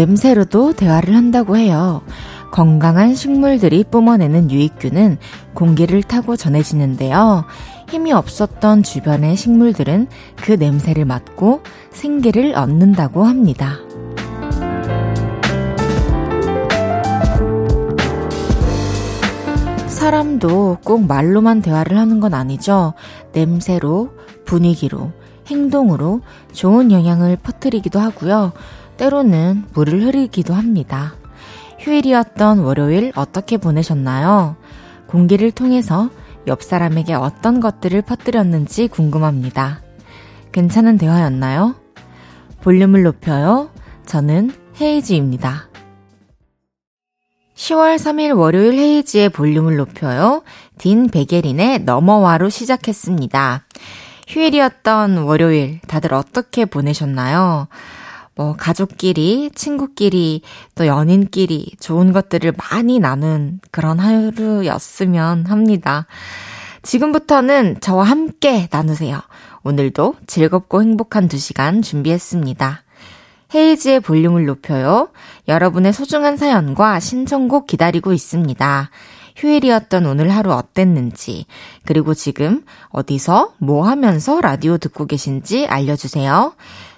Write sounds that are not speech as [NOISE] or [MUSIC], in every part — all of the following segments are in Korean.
냄새로도 대화를 한다고 해요. 건강한 식물들이 뿜어내는 유익균은 공기를 타고 전해지는데요. 힘이 없었던 주변의 식물들은 그 냄새를 맡고 생기를 얻는다고 합니다. 사람도 꼭 말로만 대화를 하는 건 아니죠. 냄새로, 분위기로, 행동으로 좋은 영향을 퍼뜨리기도 하고요. 때로는 물을 흐리기도 합니다. 휴일이었던 월요일 어떻게 보내셨나요? 공기를 통해서 옆 사람에게 어떤 것들을 퍼뜨렸는지 궁금합니다. 괜찮은 대화였나요? 볼륨을 높여요. 저는 헤이지입니다. 10월 3일 월요일 헤이지의 볼륨을 높여요. 딘 베게린의 넘어와로 시작했습니다. 휴일이었던 월요일 다들 어떻게 보내셨나요? 뭐 가족끼리, 친구끼리, 또 연인끼리 좋은 것들을 많이 나눈 그런 하루였으면 합니다. 지금부터는 저와 함께 나누세요. 오늘도 즐겁고 행복한 두 시간 준비했습니다. 헤이지의 볼륨을 높여요. 여러분의 소중한 사연과 신청곡 기다리고 있습니다. 휴일이었던 오늘 하루 어땠는지, 그리고 지금 어디서 뭐 하면서 라디오 듣고 계신지 알려주세요.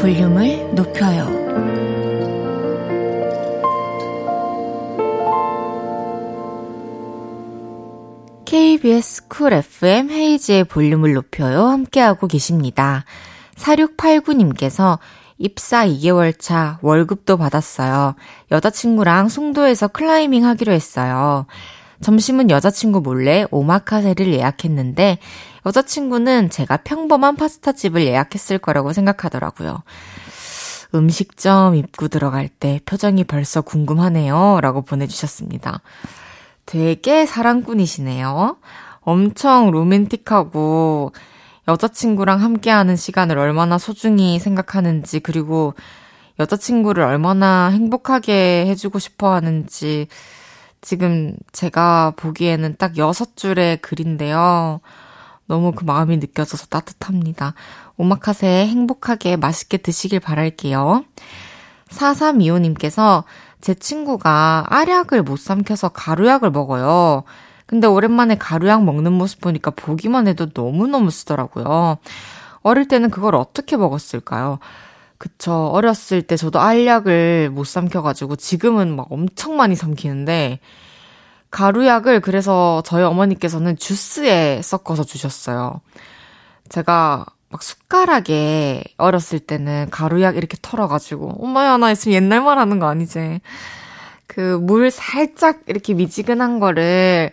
볼륨을 높여요. KBS 쿨 FM 헤이즈의 볼륨을 높여요. 함께하고 계십니다. 4689님께서 입사 2개월 차 월급도 받았어요. 여자친구랑 송도에서 클라이밍 하기로 했어요. 점심은 여자친구 몰래 오마카세를 예약했는데 여자친구는 제가 평범한 파스타집을 예약했을 거라고 생각하더라고요. 음식점 입구 들어갈 때 표정이 벌써 궁금하네요. 라고 보내주셨습니다. 되게 사랑꾼이시네요. 엄청 로맨틱하고 여자친구랑 함께하는 시간을 얼마나 소중히 생각하는지, 그리고 여자친구를 얼마나 행복하게 해주고 싶어 하는지, 지금 제가 보기에는 딱 여섯 줄의 글인데요. 너무 그 마음이 느껴져서 따뜻합니다. 오마카세 행복하게 맛있게 드시길 바랄게요. 4325님께서 제 친구가 알약을 못 삼켜서 가루약을 먹어요. 근데 오랜만에 가루약 먹는 모습 보니까 보기만 해도 너무너무 쓰더라고요. 어릴 때는 그걸 어떻게 먹었을까요? 그쵸. 어렸을 때 저도 알약을 못 삼켜가지고 지금은 막 엄청 많이 삼키는데 가루약을 그래서 저희 어머니께서는 주스에 섞어서 주셨어요. 제가 막 숟가락에 어렸을 때는 가루약 이렇게 털어가지고, 엄마야, 나 지금 옛날 말 하는 거 아니지? 그 물 살짝 이렇게 미지근한 거를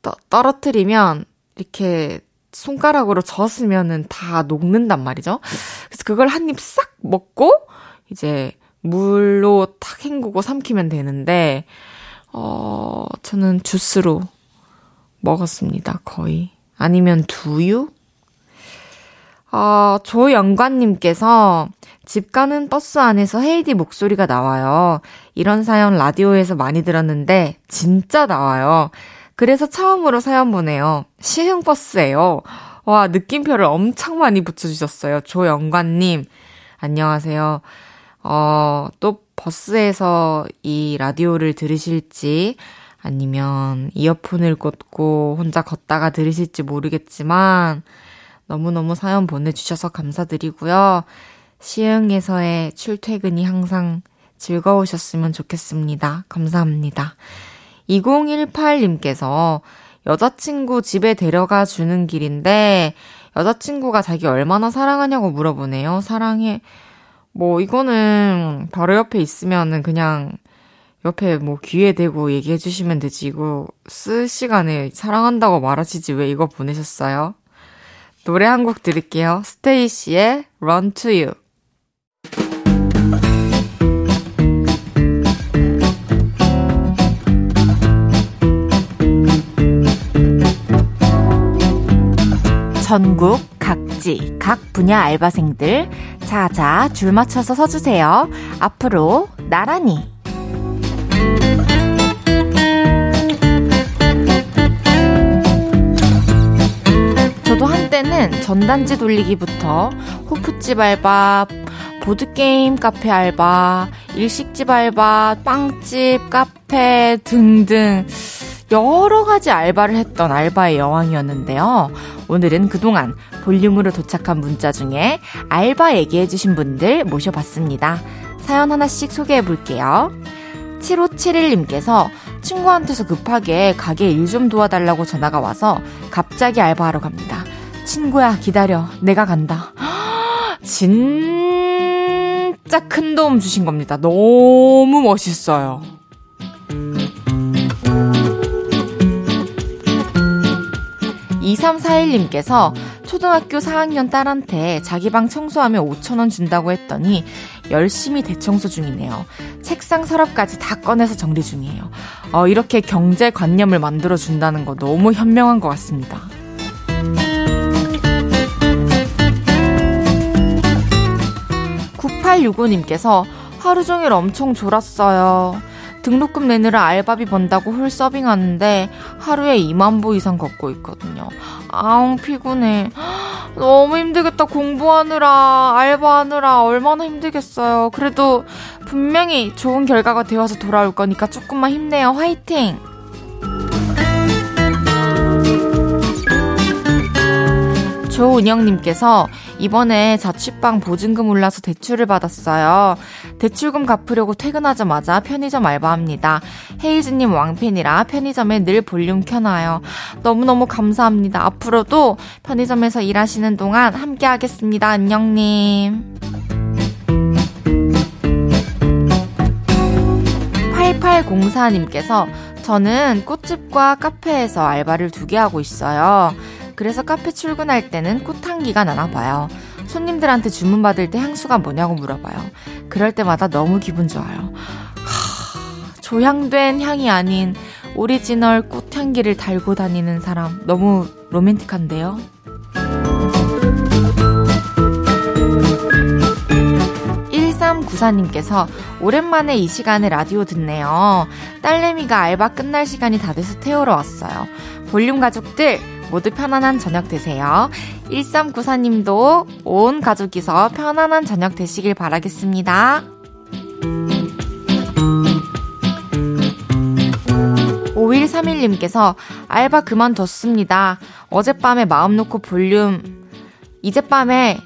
떠, 떨어뜨리면 이렇게 손가락으로 젖으면은 다 녹는단 말이죠. 그래서 그걸 한 입 싹 먹고 이제 물로 탁 헹구고 삼키면 되는데, 어, 저는 주스로 먹었습니다, 거의. 아니면 두유? 어, 조영관님께서 집 가는 버스 안에서 헤이디 목소리가 나와요. 이런 사연 라디오에서 많이 들었는데 진짜 나와요. 그래서 처음으로 사연 보내요. 시흥버스예요. 와, 느낌표를 엄청 많이 붙여주셨어요. 조영관님. 안녕하세요. 어, 또 버스에서 이 라디오를 들으실지 아니면 이어폰을 꽂고 혼자 걷다가 들으실지 모르겠지만 너무너무 사연 보내주셔서 감사드리고요. 시흥에서의 출퇴근이 항상 즐거우셨으면 좋겠습니다. 감사합니다. 2018님께서 여자친구 집에 데려가 주는 길인데 여자친구가 자기 얼마나 사랑하냐고 물어보네요. 사랑해. 뭐 이거는 바로 옆에 있으면은 그냥 옆에 뭐 귀에 대고 얘기해 주시면 되지. 이거 쓸 시간에 사랑한다고 말하시지 왜 이거 보내셨어요? 노래 한 곡 들을게요. 스테이시의 Run to You. 전국 각지 각 분야 알바생들 자자 줄 맞춰서 서주세요. 앞으로 나란히 저도 한때는 전단지 돌리기부터 호프집 알바, 보드게임 카페 알바, 일식집 알바, 빵집, 카페 등등 여러 가지 알바를 했던 알바의 여왕이었는데요. 오늘은 그동안 볼륨으로 도착한 문자 중에 알바 얘기해주신 분들 모셔봤습니다. 사연 하나씩 소개해 볼게요. 7571님께서 친구한테서 급하게 가게 일 좀 도와달라고 전화가 와서 갑자기 알바하러 갑니다. 친구야, 기다려. 내가 간다. [GASPS] 진짜 큰 도움 주신 겁니다. 너무 멋있어요. 2341님께서 초등학교 4학년 딸한테 자기 방 청소하면 5천원 준다고 했더니 열심히 대청소 중이네요. 책상 서랍까지 다 꺼내서 정리 중이에요. 어, 이렇게 경제관념을 만들어준다는 거 너무 현명한 것 같습니다. 9865님께서 하루 종일 엄청 졸았어요. 등록금 내느라 알바비 번다고 홀 서빙하는데 하루에 2만 보 이상 걷고 있거든요. 아웅 피곤해. [GASPS] 너무 힘들겠다. 공부하느라, 알바하느라 얼마나 힘들겠어요. 그래도 분명히 좋은 결과가 되어서 돌아올 거니까 조금만 힘내요. 화이팅! 조은영님께서 이번에 자취방 보증금 올라서 대출을 받았어요. 대출금 갚으려고 퇴근하자마자 편의점 알바합니다. 헤이즈님 왕팬이라 편의점에 늘 볼륨 켜놔요. 너무너무 감사합니다. 앞으로도 편의점에서 일하시는 동안 함께 하겠습니다. 안녕님. 8804님께서 저는 꽃집과 카페에서 알바를 두 개 하고 있어요. 그래서 카페 출근할 때는 꽃향기가 나나 봐요. 손님들한테 주문받을 때 향수가 뭐냐고 물어봐요. 그럴 때마다 너무 기분 좋아요. 하, 조향된 향이 아닌 오리지널 꽃향기를 달고 다니는 사람 너무 로맨틱한데요? 1394님께서 오랜만에 이 시간에 라디오 듣네요. 딸내미가 알바 끝날 시간이 다 돼서 태우러 왔어요. 볼륨 가족들, 모두 편안한 저녁 되세요. 1394님도 온 가족이서 편안한 저녁 되시길 바라겠습니다. 5131님께서 알바 그만뒀습니다. 어젯밤에 마음 놓고 볼륨, 이젯밤에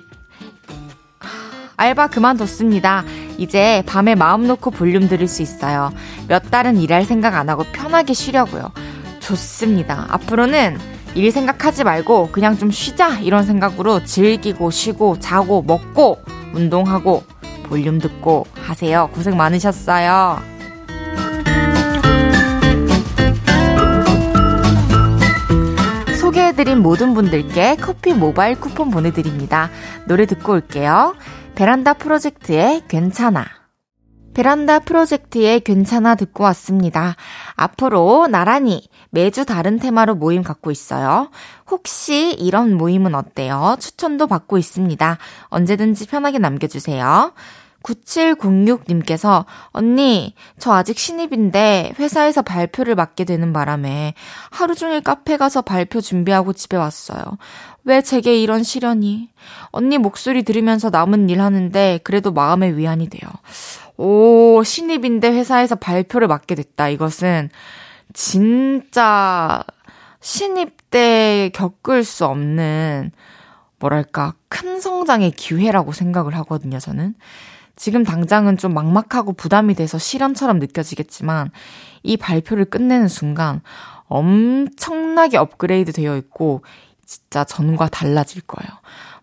알바 그만뒀습니다. 이제 밤에 마음 놓고 볼륨 들을 수 있어요. 몇 달은 일할 생각 안 하고 편하게 쉬려고요. 좋습니다. 앞으로는 일 생각하지 말고 그냥 좀 쉬자 이런 생각으로 즐기고 쉬고 자고 먹고 운동하고 볼륨 듣고 하세요. 고생 많으셨어요. 소개해드린 모든 분들께 커피 모바일 쿠폰 보내드립니다. 노래 듣고 올게요. 베란다 프로젝트의 괜찮아. 베란다 프로젝트의 괜찮아 듣고 왔습니다. 앞으로 나란히 매주 다른 테마로 모임 갖고 있어요. 혹시 이런 모임은 어때요? 추천도 받고 있습니다. 언제든지 편하게 남겨주세요. 9706님께서, 언니, 저 아직 신입인데 회사에서 발표를 맡게 되는 바람에 하루 종일 카페 가서 발표 준비하고 집에 왔어요. 왜 제게 이런 시련이? 언니 목소리 들으면서 남은 일 하는데 그래도 마음의 위안이 돼요. 오, 신입인데 회사에서 발표를 맡게 됐다. 이것은 진짜 신입 때 겪을 수 없는 뭐랄까 큰 성장의 기회라고 생각을 하거든요, 저는. 지금 당장은 좀 막막하고 부담이 돼서 시련처럼 느껴지겠지만 이 발표를 끝내는 순간 엄청나게 업그레이드 되어 있고 진짜 전과 달라질 거예요.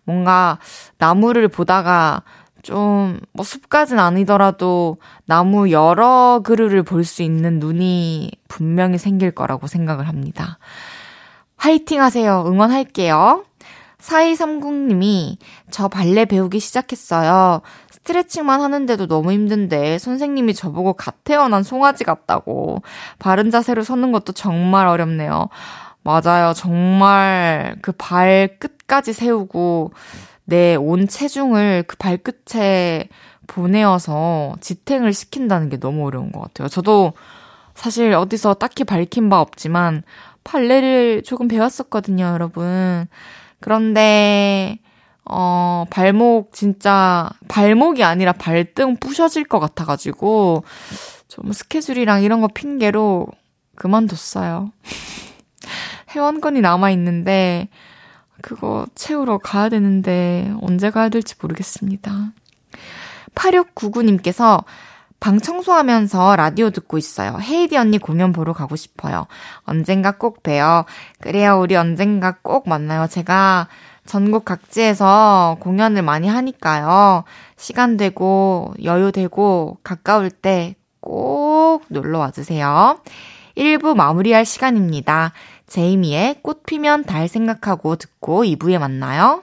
뭔가 나무를 보다가 좀, 뭐, 숲까진 아니더라도 나무 여러 그루를 볼 수 있는 눈이 분명히 생길 거라고 생각을 합니다. 화이팅 하세요. 응원할게요. 4230님이 저 발레 배우기 시작했어요. 스트레칭만 하는데도 너무 힘든데 선생님이 저보고 갓 태어난 송아지 같다고. 바른 자세로 서는 것도 정말 어렵네요. 맞아요. 정말 그 발 끝까지 세우고 내 온 체중을 그 발끝에 보내어서 지탱을 시킨다는 게 너무 어려운 것 같아요. 저도 사실 어디서 딱히 밝힌 바 없지만 발레를 조금 배웠었거든요, 여러분. 그런데 어, 발목 진짜, 발목이 아니라 발등 부셔질 것 같아 가지고, 좀 스케줄이랑 이런 거 핑계로 그만뒀어요. [LAUGHS] 회원권이 남아 있는데, 그거 채우러 가야 되는데, 언제 가야 될지 모르겠습니다. 8699님께서 방 청소하면서 라디오 듣고 있어요. 헤이디 언니 공연 보러 가고 싶어요. 언젠가 꼭 봬요. 그래요, 우리 언젠가 꼭 만나요. 제가 전국 각지에서 공연을 많이 하니까요. 시간 되고, 여유 되고, 가까울 때 꼭 놀러 와주세요. 1부 마무리할 시간입니다. 제이미의 꽃 피면 달 생각하고 듣고 2부에 만나요.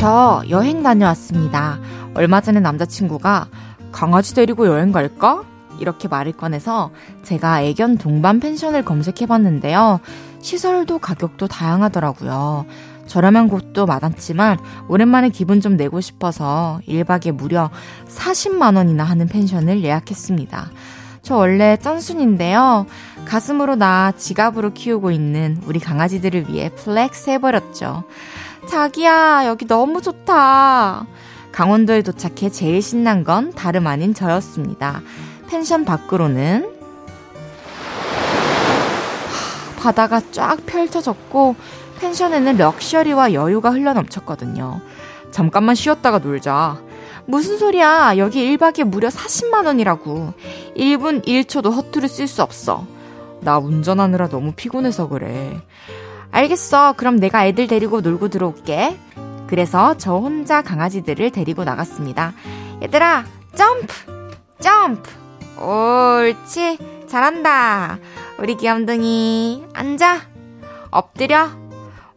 저 여행 다녀왔습니다. 얼마 전에 남자친구가 강아지 데리고 여행 갈까? 이렇게 말을 꺼내서 제가 애견 동반 펜션을 검색해 봤는데요. 시설도 가격도 다양하더라고요. 저렴한 곳도 많았지만 오랜만에 기분 좀 내고 싶어서 1박에 무려 40만원이나 하는 펜션을 예약했습니다. 저 원래 짠순인데요. 가슴으로 낳아 지갑으로 키우고 있는 우리 강아지들을 위해 flex 해버렸죠. 자기야, 여기 너무 좋다. 강원도에 도착해 제일 신난 건 다름 아닌 저였습니다. 펜션 밖으로는 바다가 쫙 펼쳐졌고 펜션에는 럭셔리와 여유가 흘러넘쳤거든요. 잠깐만 쉬었다가 놀자. 무슨 소리야. 여기 1박에 무려 40만 원이라고. 1분 1초도 허투루 쓸 수 없어. 나 운전하느라 너무 피곤해서 그래. 알겠어. 그럼 내가 애들 데리고 놀고 들어올게. 그래서 저 혼자 강아지들을 데리고 나갔습니다. 얘들아, 점프! 점프! 옳지. 잘한다. 우리 귀염둥이. 앉아. 엎드려.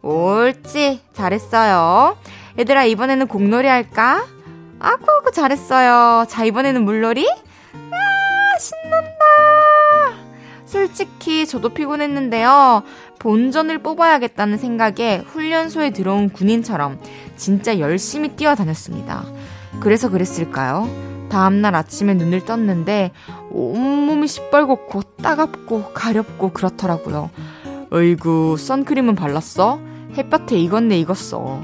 옳지. 잘했어요. 얘들아, 이번에는 공놀이 할까? 아구, 잘했어요. 자, 이번에는 물놀이? 아, 신난다. 솔직히 저도 피곤했는데요. 본전을 뽑아야겠다는 생각에 훈련소에 들어온 군인처럼 진짜 열심히 뛰어다녔습니다. 그래서 그랬을까요? 다음날 아침에 눈을 떴는데 온몸이 시뻘겋고 따갑고 가렵고 그렇더라고요. 어이구, 선크림은 발랐어? 햇볕에 익었네 익었어.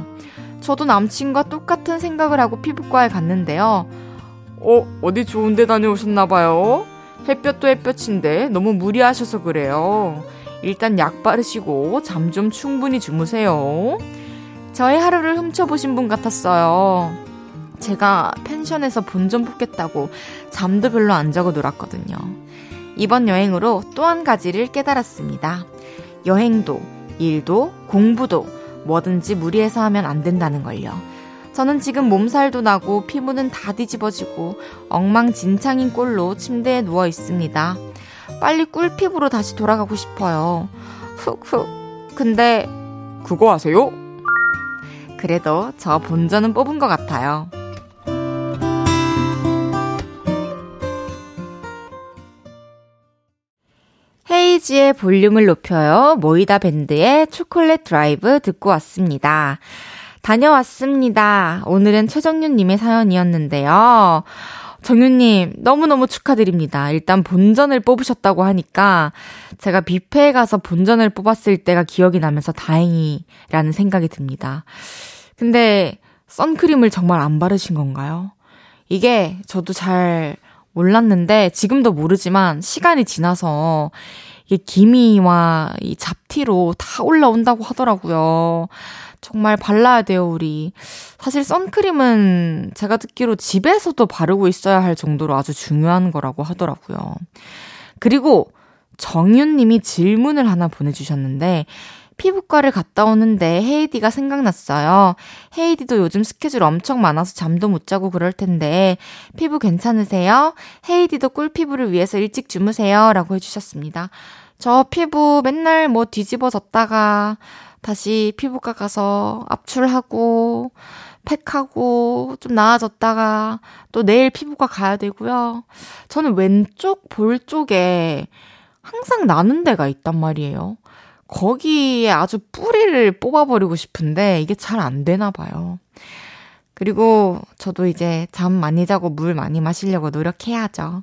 저도 남친과 똑같은 생각을 하고 피부과에 갔는데요. 어, 어디 좋은데 다녀오셨나봐요? 햇볕도 햇볕인데 너무 무리하셔서 그래요. 일단 약 바르시고 잠 좀 충분히 주무세요. 저의 하루를 훔쳐보신 분 같았어요. 제가 펜션에서 본전 뽑겠다고 잠도 별로 안 자고 놀았거든요. 이번 여행으로 또 한 가지를 깨달았습니다. 여행도, 일도, 공부도 뭐든지 무리해서 하면 안 된다는 걸요. 저는 지금 몸살도 나고 피부는 다 뒤집어지고 엉망진창인 꼴로 침대에 누워 있습니다. 빨리 꿀피부로 다시 돌아가고 싶어요. 훅훅. 근데 그거 아세요? 그래도 저 본전은 뽑은 것 같아요. 헤이지의 볼륨을 높여요. 모이다 밴드의 초콜릿 드라이브 듣고 왔습니다. 다녀왔습니다. 오늘은 최정윤님의 사연이었는데요. 정윤님, 너무너무 축하드립니다. 일단 본전을 뽑으셨다고 하니까 제가 뷔페에 가서 본전을 뽑았을 때가 기억이 나면서 다행이라는 생각이 듭니다. 근데 선크림을 정말 안 바르신 건가요? 이게 저도 잘 몰랐는데 지금도 모르지만 시간이 지나서 이게 기미와 이 잡티로 다 올라온다고 하더라고요. 정말 발라야 돼요, 우리. 사실 선크림은 제가 듣기로 집에서도 바르고 있어야 할 정도로 아주 중요한 거라고 하더라고요. 그리고 정윤님이 질문을 하나 보내주셨는데, 피부과를 갔다 오는데 헤이디가 생각났어요. 헤이디도 요즘 스케줄 엄청 많아서 잠도 못 자고 그럴 텐데 피부 괜찮으세요? 헤이디도 꿀피부를 위해서 일찍 주무세요. 라고 해주셨습니다. 저 피부 맨날 뭐 뒤집어졌다가 다시 피부과 가서 압출하고 팩하고 좀 나아졌다가 또 내일 피부과 가야 되고요. 저는 왼쪽 볼 쪽에 항상 나는 데가 있단 말이에요. 거기에 아주 뿌리를 뽑아버리고 싶은데 이게 잘 안 되나 봐요. 그리고 저도 이제 잠 많이 자고 물 많이 마시려고 노력해야죠.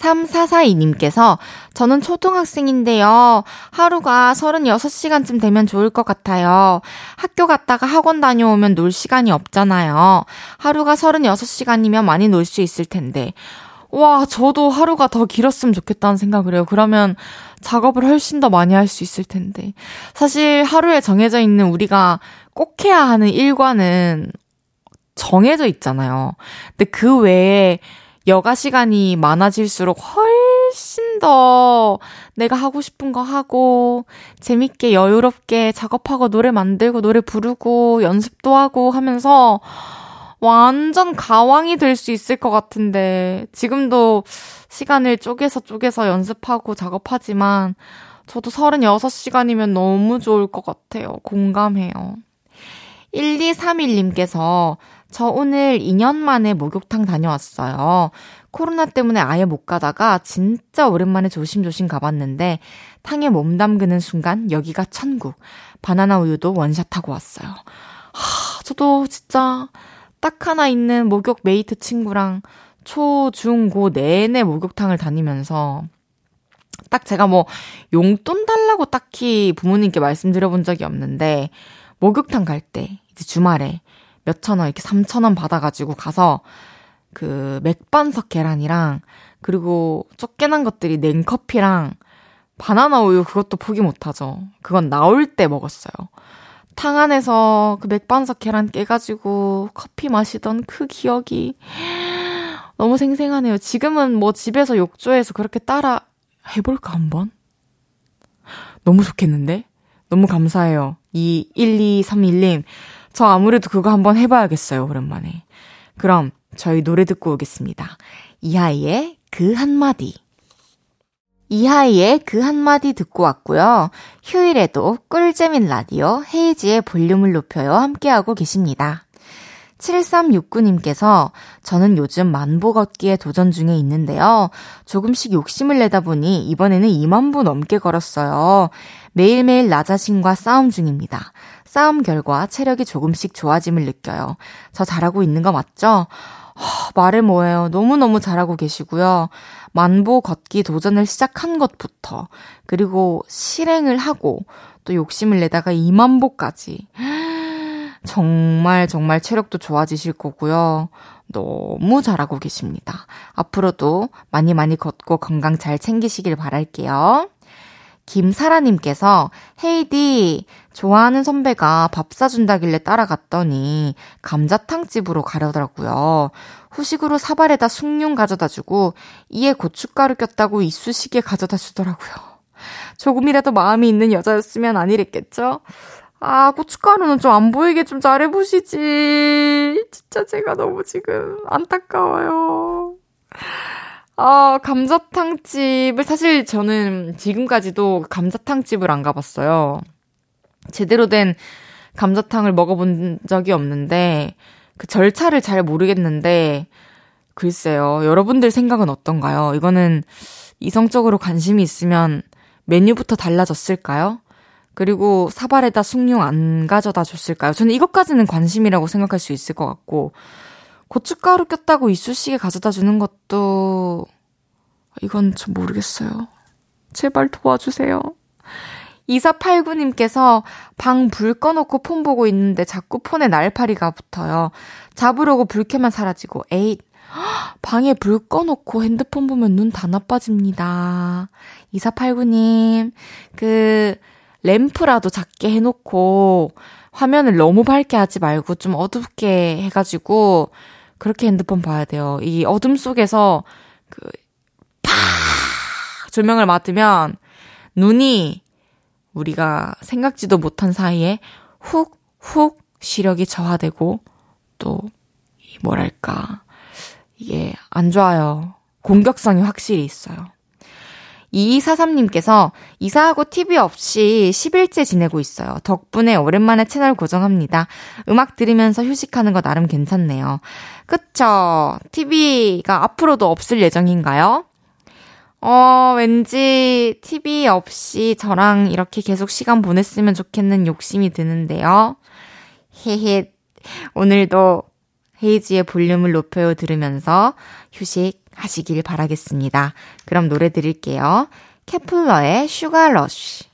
3442님께서 저는 초등학생인데요. 하루가 36시간쯤 되면 좋을 것 같아요. 학교 갔다가 학원 다녀오면 놀 시간이 없잖아요. 하루가 36시간이면 많이 놀 수 있을 텐데. 와, 저도 하루가 더 길었으면 좋겠다는 생각을 해요. 그러면 작업을 훨씬 더 많이 할 수 있을 텐데. 사실 하루에 정해져 있는 우리가 꼭 해야 하는 일과는 정해져 있잖아요. 근데 그 외에 여가 시간이 많아질수록 훨씬 더 내가 하고 싶은 거 하고, 재밌게 여유롭게 작업하고 노래 만들고 노래 부르고 연습도 하고 하면서 완전 가왕이 될 수 있을 것 같은데, 지금도 시간을 쪼개서 쪼개서 연습하고 작업하지만, 저도 36시간이면 너무 좋을 것 같아요. 공감해요. 1231님께서 저 오늘 2년 만에 목욕탕 다녀왔어요. 코로나 때문에 아예 못 가다가 진짜 오랜만에 조심조심 가봤는데 탕에 몸 담그는 순간 여기가 천국. 바나나 우유도 원샷하고 왔어요. 하, 저도 진짜 딱 하나 있는 목욕 mate 친구랑 초, 중, 고 내내 목욕탕을 다니면서 딱 제가 뭐 용돈 달라고 딱히 부모님께 말씀드려본 적이 없는데 목욕탕 갈 때 이제 주말에 몇천 원 이렇게 삼천 원 받아가지고 가서 그 맥반석 계란이랑 그리고 쫓겨난 것들이 냉커피랑 바나나 우유 그것도 포기 못하죠. 그건 나올 때 먹었어요. 탕 안에서 그 맥반석 계란 깨가지고 커피 마시던 그 기억이 [GASPS] 너무 생생하네요. 지금은 뭐 집에서 욕조에서 그렇게 따라 해볼까 한번? 너무 좋겠는데? 너무 감사해요. 이 1231님. 저 아무래도 그거 한번 해봐야겠어요, 오랜만에. 그럼 저희 노래 듣고 오겠습니다. 이하이의 그 한마디. 이하이의 그 한마디 듣고 왔고요. 휴일에도 꿀잼인 라디오 헤이지의 볼륨을 높여요 함께하고 계십니다. 7369님께서 저는 요즘 만보 걷기에 도전 중에 있는데요. 조금씩 욕심을 내다 보니 이번에는 2만 보 넘게 걸었어요. 매일매일 나 자신과 싸움 중입니다. 싸움 결과 체력이 조금씩 좋아짐을 느껴요. 저 잘하고 있는 거 맞죠? 허, 말해 뭐예요. 너무너무 잘하고 계시고요. 만보 걷기 도전을 시작한 것부터, 그리고 실행을 하고, 또 욕심을 내다가 2만 보까지. 정말 정말 체력도 좋아지실 거고요. 너무 잘하고 계십니다. 앞으로도 많이 많이 걷고 건강 잘 챙기시길 바랄게요. 김사라님께서 헤이디 좋아하는 선배가 밥 사준다길래 따라갔더니 감자탕집으로 가려더라고요. 후식으로 사발에다 숭늉 가져다주고 이에 고춧가루 꼈다고 이쑤시개 가져다 주더라고요. 조금이라도 마음이 있는 여자였으면 아니랬겠죠? 아, 고춧가루는 좀 안 보이게 좀 잘해보시지. 진짜 제가 너무 지금 안타까워요. 아, 감자탕집을 사실 저는 지금까지도 감자탕집을 안 가봤어요. 제대로 된 감자탕을 먹어본 적이 없는데, 그 절차를 잘 모르겠는데, 글쎄요. 여러분들 생각은 어떤가요? 이거는 이성적으로 관심이 있으면 메뉴부터 달라졌을까요? 그리고 사발에다 숭늉 안 가져다 줬을까요? 저는 이것까지는 관심이라고 생각할 수 있을 것 같고, 고춧가루 꼈다고 이쑤시개 가져다 주는 것도, 이건 좀 모르겠어요. 제발 도와주세요. 2489님께서 방 불 꺼놓고 폰 보고 있는데 자꾸 폰에 날파리가 붙어요. 잡으려고 불 켜면 사라지고, 에잇. [GASPS] 방에 불 꺼놓고 핸드폰 보면 눈 다 나빠집니다. 2489님, 그, 램프라도 작게 해놓고 화면을 너무 밝게 하지 말고 좀 어둡게 해가지고 그렇게 핸드폰 봐야 돼요. 이 어둠 속에서 그, 팍! 조명을 맞으면 눈이 우리가 생각지도 못한 사이에 훅, 훅 시력이 저하되고 또, 뭐랄까, 이게 안 좋아요. 공격성이 확실히 있어요. 2243님께서 이사하고 TV 없이 10일째 지내고 있어요. 덕분에 오랜만에 채널 고정합니다. 음악 들으면서 휴식하는 거 나름 괜찮네요. 그쵸? TV가 앞으로도 없을 예정인가요? 어, 왠지 TV 없이 저랑 이렇게 계속 시간 보냈으면 좋겠는 욕심이 드는데요. 헤헤. 오늘도 헤이즈의 볼륨을 높여요 들으면서 휴식 하시길 바라겠습니다. 그럼 노래 드릴게요. 케플러의 Sugar Rush.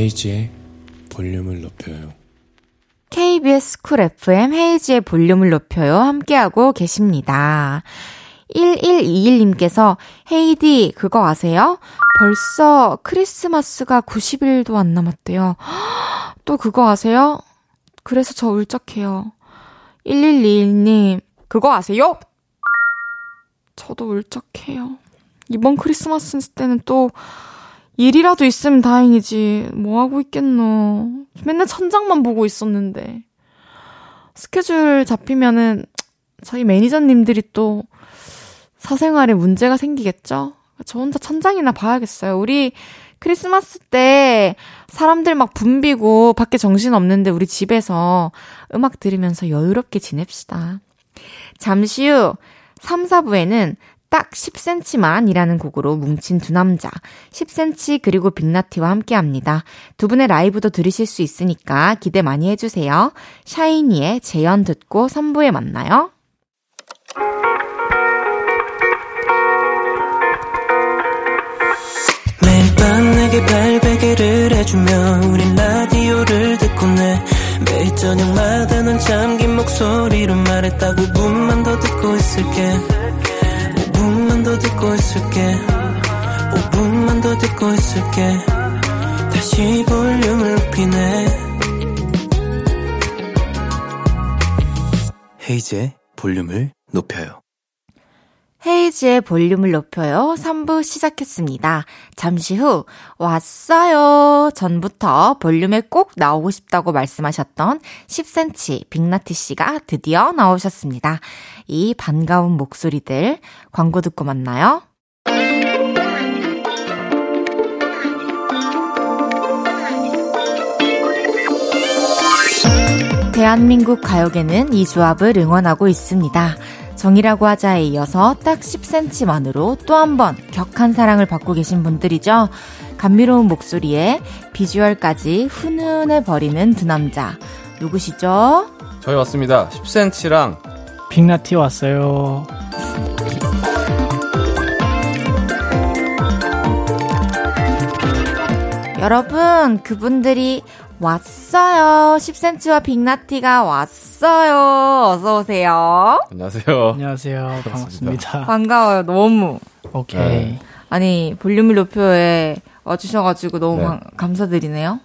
헤이지의 볼륨을 높여요. KBS 쿨 FM 헤이지의 볼륨을 높여요. 함께하고 계십니다. 1121님께서 헤이디 그거 아세요? 벌써 크리스마스가 90일도 안 남았대요. [GASPS] 또 그거 아세요? 그래서 저 울적해요. 1121님 그거 아세요? 저도 울적해요. 이번 크리스마스 때는 또 일이라도 있으면 다행이지. 뭐 하고 있겠노. 맨날 천장만 보고 있었는데. 스케줄 잡히면은 저희 매니저님들이 또 사생활에 문제가 생기겠죠? 저 혼자 천장이나 봐야겠어요. 우리 크리스마스 때 사람들 막 붐비고 밖에 정신 없는데 우리 집에서 음악 들으면서 여유롭게 지냅시다. 잠시 후 3, 4부에는 딱 10cm만이라는 곡으로 뭉친 두 남자 10cm 그리고 빅나티와 함께 합니다. 두 분의 라이브도 들으실 수 있으니까 기대 많이 해주세요. 샤이니의 재연 듣고 3부에 만나요. 매일 밤 내게 발베개를 해주며 우린 라디오를 듣고 내 매일 저녁마다 넌 잠긴 목소리로 말했다 5분만 더 듣고 있을게 5분만 더 듣고 있을게. 5분만 더 듣고 있을게. 다시 볼륨을 높이네. 헤이즈의 볼륨을 높여요 헤이즈의 볼륨을 높여요. 3부 시작했습니다. 잠시 후 왔어요. 전부터 볼륨에 꼭 나오고 싶다고 말씀하셨던 10cm 빅나티 씨가 드디어 나오셨습니다. 이 반가운 목소리들 광고 듣고 만나요. 대한민국 가요계는 이 조합을 응원하고 있습니다. 정이라고 하자에 이어서 딱 10cm만으로 또 한 번 격한 사랑을 받고 계신 분들이죠. 감미로운 목소리에 비주얼까지 훈훈해 버리는 두 남자. 누구시죠? 저희 왔습니다. 10cm랑 빅나티 왔어요. 여러분, 그분들이 왔어요. 10cm와 빅나티가 왔어요. 어서오세요. 안녕하세요. 안녕하세요. 반갑습니다. 반가워요, 너무. 오케이. 네. 아니, 볼륨을 높여에 와주셔가지고 너무 네. 감- 감사드리네요.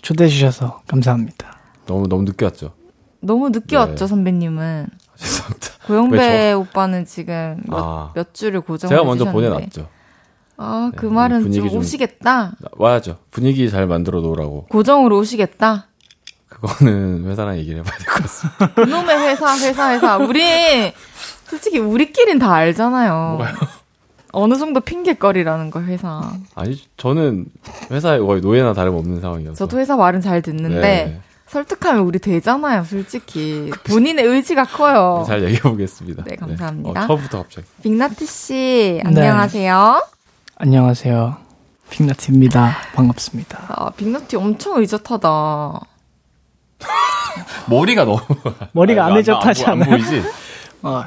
초대해 주셔서 감사합니다. 너무 너무 늦게 왔죠. 너무 늦게 네. 왔죠, 선배님은. [LAUGHS] 죄송합니다. 고영배 왜 오빠는 지금 몇, 아. 몇 줄을 고정해 제가 먼저 주셨는데. 보내놨죠. 아, 그 네, 말은 분위기 좀 좀- 오시겠다. 와야죠. 분위기 잘 만들어 놓으라고. 고정으로 오시겠다. 그거는 [LAUGHS] 회사랑 얘기를 해봐야 될 것 같습니다. 그놈의 회사, 회사, 회사. 우리, 솔직히 우리끼린 다 알잖아요. 어느 정도 핑계거리라는 거, 회사. 아니 저는 회사에 거의 노예나 다름없는 상황이어서. 저도 회사 말은 잘 듣는데, 네. 설득하면 우리 되잖아요, 솔직히. 본인의 의지가 커요. 잘 얘기해 보겠습니다. 네, 감사합니다. 어, 처음부터 갑자기. 빅나트 씨, 네. 안녕하세요. 안녕하세요. 빅나티입니다. 반갑습니다. 아, 빅나트 엄청 의젓하다. 머리가 너무 머리가 안 안- 의젓하지? 안 보이지? 어,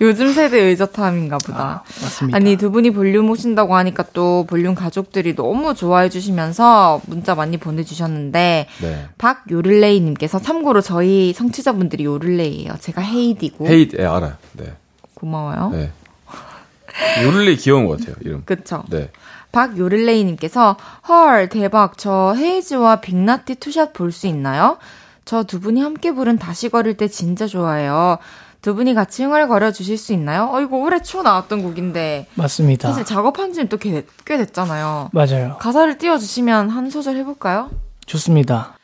요즘 세대 의젓함인가 보다. 맞습니다. 아니 두 분이 볼륨 오신다고 하니까 또 볼륨 가족들이 너무 좋아해 주시면서 문자 많이 보내주셨는데 네. 박요를레이님께서 참고로 저희 성취자분들이 요를레이예요. 제가 헤이디고 헤이, 예, 알아요. 네. 고마워요. 네. 요를레이 귀여운 것 같아요, 이름. 그쵸? 네. 박요를레이님께서 헐 대박 저 헤이즈와 빅나티 two shot 볼 수 있나요? 저 두 분이 함께 부른 다시 걸을 때 진짜 좋아해요. 두 분이 같이 흥얼거려 주실 수 있나요? 어 이거 올해 초 나왔던 곡인데 맞습니다. 사실 작업한 지는 또 꽤 됐잖아요. 맞아요. 가사를 띄워주시면 한 소절 해볼까요? 좋습니다.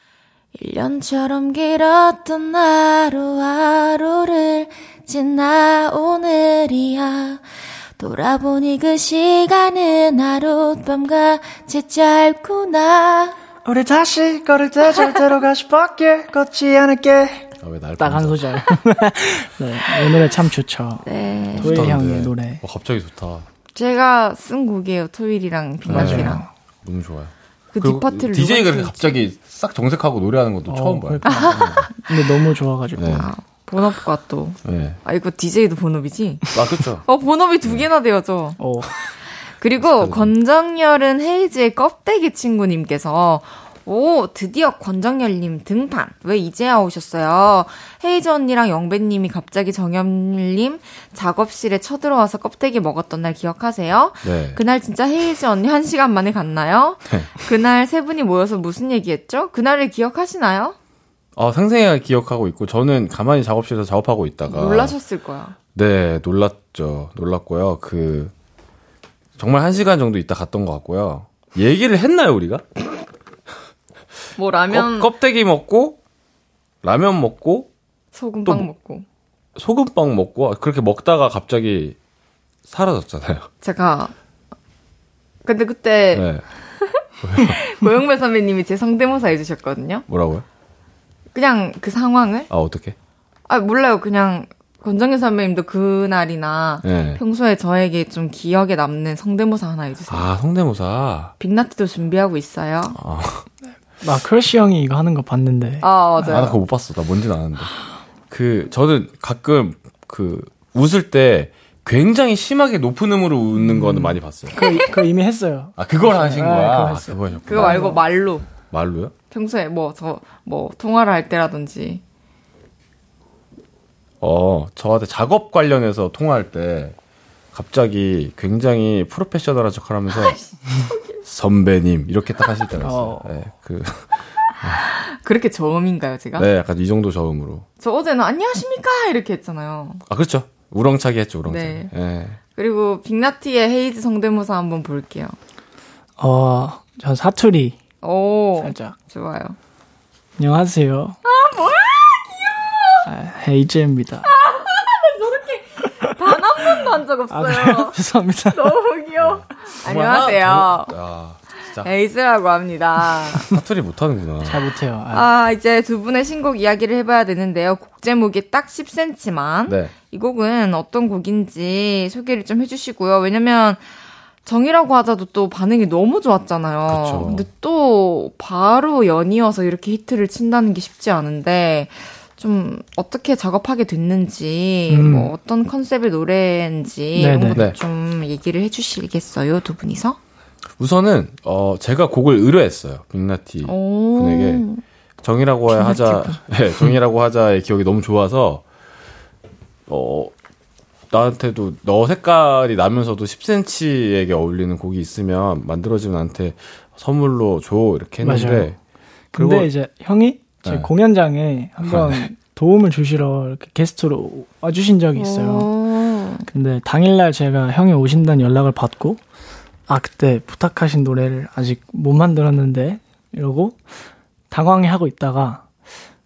1년처럼 길었던 하루하루를 지나 오늘이야 돌아보니 그 시간은 하룻밤같이 짧구나 우리 다시 걸을 때 절대로 가시 밖에 걷지 않을게. 아, 왜날 딱한 소절. [LAUGHS] 네, 이 노래 참 좋죠. 네 도일 형의 노래. 어, 갑자기 좋다. 제가 쓴 곡이에요 토일이랑 빅나티랑 네. 너무 좋아요. 그 뒷파트를 DJ가 갑자기 싹 정색하고 노래하는 것도 처음 봐요. 그러니까. 근데 너무 좋아가지고. 네. 아, 본업과 또 네. 아 이거 DJ도 본업이지? 아, 그쵸. [LAUGHS] 어 본업이 두 개나 되어져 어, 그리고 권정열은 헤이즈의 껍데기 친구님께서 오 드디어 권정열님 등판 왜 이제야 오셨어요 헤이즈 언니랑 영배님이 갑자기 정열님 작업실에 쳐들어와서 껍데기 먹었던 날 기억하세요? 네. 그날 진짜 헤이즈 언니 한 시간 만에 갔나요? 네. 그날 세 분이 모여서 무슨 얘기했죠? 그날을 기억하시나요? 어, 상생이가 기억하고 있고, 저는 가만히 작업실에서 작업하고 있다가. 놀라셨을 거야. 네, 놀랐죠. 놀랐고요. 그, 정말 한 시간 정도 있다 갔던 것 같고요. 얘기를 했나요, 우리가? [LAUGHS] 뭐 라면 껍, 껍데기 먹고, 라면 먹고, 소금빵 또 뭐- 먹고 소금빵 먹고, 그렇게 먹다가 갑자기 사라졌잖아요. 제가 근데 그때 네. [LAUGHS] 고영배 선배님이 제 성대모사 해주셨거든요. 뭐라고요? 그냥 그 상황을 아, 어떻게? 아 몰라요. 그냥 권정열 선배님도 그날이나 네. 평소에 저에게 좀 기억에 남는 성대모사 하나 해주세요. 아, 성대모사. 빅나티도 준비하고 있어요. 아, 나 크러쉬 형이 이거 하는 거 봤는데. 아 아, 나 맞아요. 그거 못 봤어. 나 뭔지는 아는데. 그, 저는 가끔, 그, 웃을 때 굉장히 심하게 높은 음으로 웃는 거는 많이 봤어요. 그거, 그거 이미 했어요. 아, 그걸 하신 아, 거야? 그거 아, 했어요. 그거 하셨구나. 그거 말고 말로 말로요? 평소에 뭐저뭐 통화를 할 때라든지 어, 저한테 작업 관련해서 통화할 때 갑자기 굉장히 프로페셔널한 척 하면서 선배님 이렇게 딱 하실 때가 있어요. 어. 네, 그, 그렇게 저음인가요 제가? 네, 약간 이 정도 저음으로. 저 어제는 안녕하십니까 이렇게 했잖아요. 아, 그렇죠. 우렁차게 했죠, 우렁차게. 네. 네. 그리고 빅나티의 헤이즈 성대모사 한번 볼게요. 어, 전 사투리 오 살짝. 좋아요. 안녕하세요. 아, 뭐야? 귀여워. 아, 헤이즈입니다. [LAUGHS] 단한 번도 한적 아, 없어요. 그래요? [LAUGHS] 죄송합니다. 너무 귀여워. 정말 안녕하세요. 아, 진짜. 에이스라고 합니다. [LAUGHS] 사투리 못하는구나. 잘 못해요. 아, 아, 이제 두 분의 신곡 이야기를 해봐야 되는데요. 곡 제목이 딱 10cm만. 네. 이 곡은 어떤 곡인지 소개를 좀 해주시고요. 왜냐면 정이라고 하자도 또 반응이 너무 좋았잖아요. 그쵸. 근데 또 바로 연이어서 이렇게 히트를 친다는 게 쉽지 않은데 좀 어떻게 작업하게 됐는지, 음. 뭐 어떤 컨셉의 노래인지 네네. 이런 것도 네. 좀 얘기를 해주시겠어요, 두 분이서? 우선은 어 제가 곡을 의뢰했어요. 빅나티 오. 분에게 정이라고 하자, 네, 정이라고 하자의 기억이 너무 좋아서 어 나한테도 너 색깔이 나면서도 10cm에게 어울리는 곡이 있으면 만들어지면 나한테 선물로 줘 이렇게 했는데 맞아요. 근데 그리고- 이제 형이 제 네. 공연장에 한번 [LAUGHS] 도움을 주시러 이렇게 게스트로 와주신 적이 있어요. 오. 근데 당일날 제가 형이 오신다는 연락을 받고 아 그때 부탁하신 노래를 아직 못 만들었는데 이러고 당황해 하고 있다가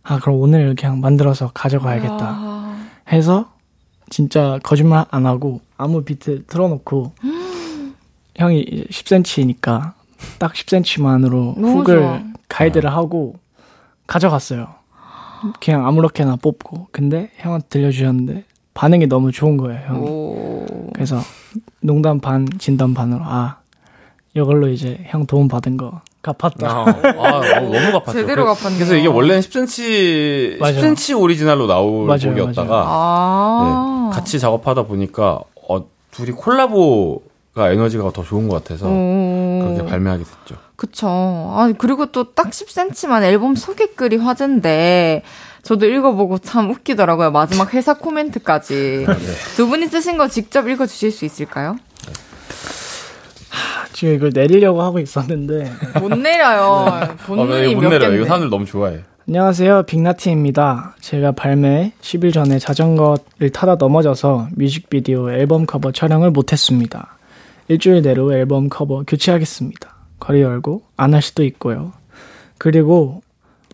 아 그럼 오늘 그냥 만들어서 가져가야겠다 아. 해서 진짜 거짓말 안 하고 아무 비트 틀어놓고 [GASPS] 형이 10cm니까 딱 10cm만으로 너무 훅을 좋아. 가이드를 하고 가져갔어요. 그냥 아무렇게나 뽑고 근데 형한테 들려주셨는데 반응이 너무 좋은 거예요. 형이. 오. 그래서 농담 반 진담 반으로 아 이걸로 이제 형 도움 받은 거 갚았다. 아, 아, 너무 [LAUGHS] 갚았죠. 제대로 그- 갚았네요. 그래서 이게 원래는 10cm, 맞아요. 10cm 오리지널로 나올 맞아요, 곡이었다가 아. 네, 같이 작업하다 보니까 어, 둘이 콜라보가 에너지가 더 좋은 것 같아서 오. 그렇게 발매하게 됐죠. 그쵸. 아, 그리고 또 딱 10cm만 앨범 소개글이 화제인데, 저도 읽어보고 참 웃기더라고요. 마지막 회사 코멘트까지. 네. 두 분이 쓰신 거 직접 읽어주실 수 있을까요? 지금 이걸 내리려고 하고 있었는데 못 내려요. [LAUGHS] 어, 본문이 이거 몇못 내려요. 개인데. 이거 사람들 너무 좋아해. 안녕하세요 빅나티입니다. 제가 발매 10일 전에 자전거를 타다 넘어져서 뮤직비디오 앨범 커버 촬영을 못했습니다. 일주일 내로 앨범 커버 교체하겠습니다. 거리 열고 안 할 수도 있고요. 그리고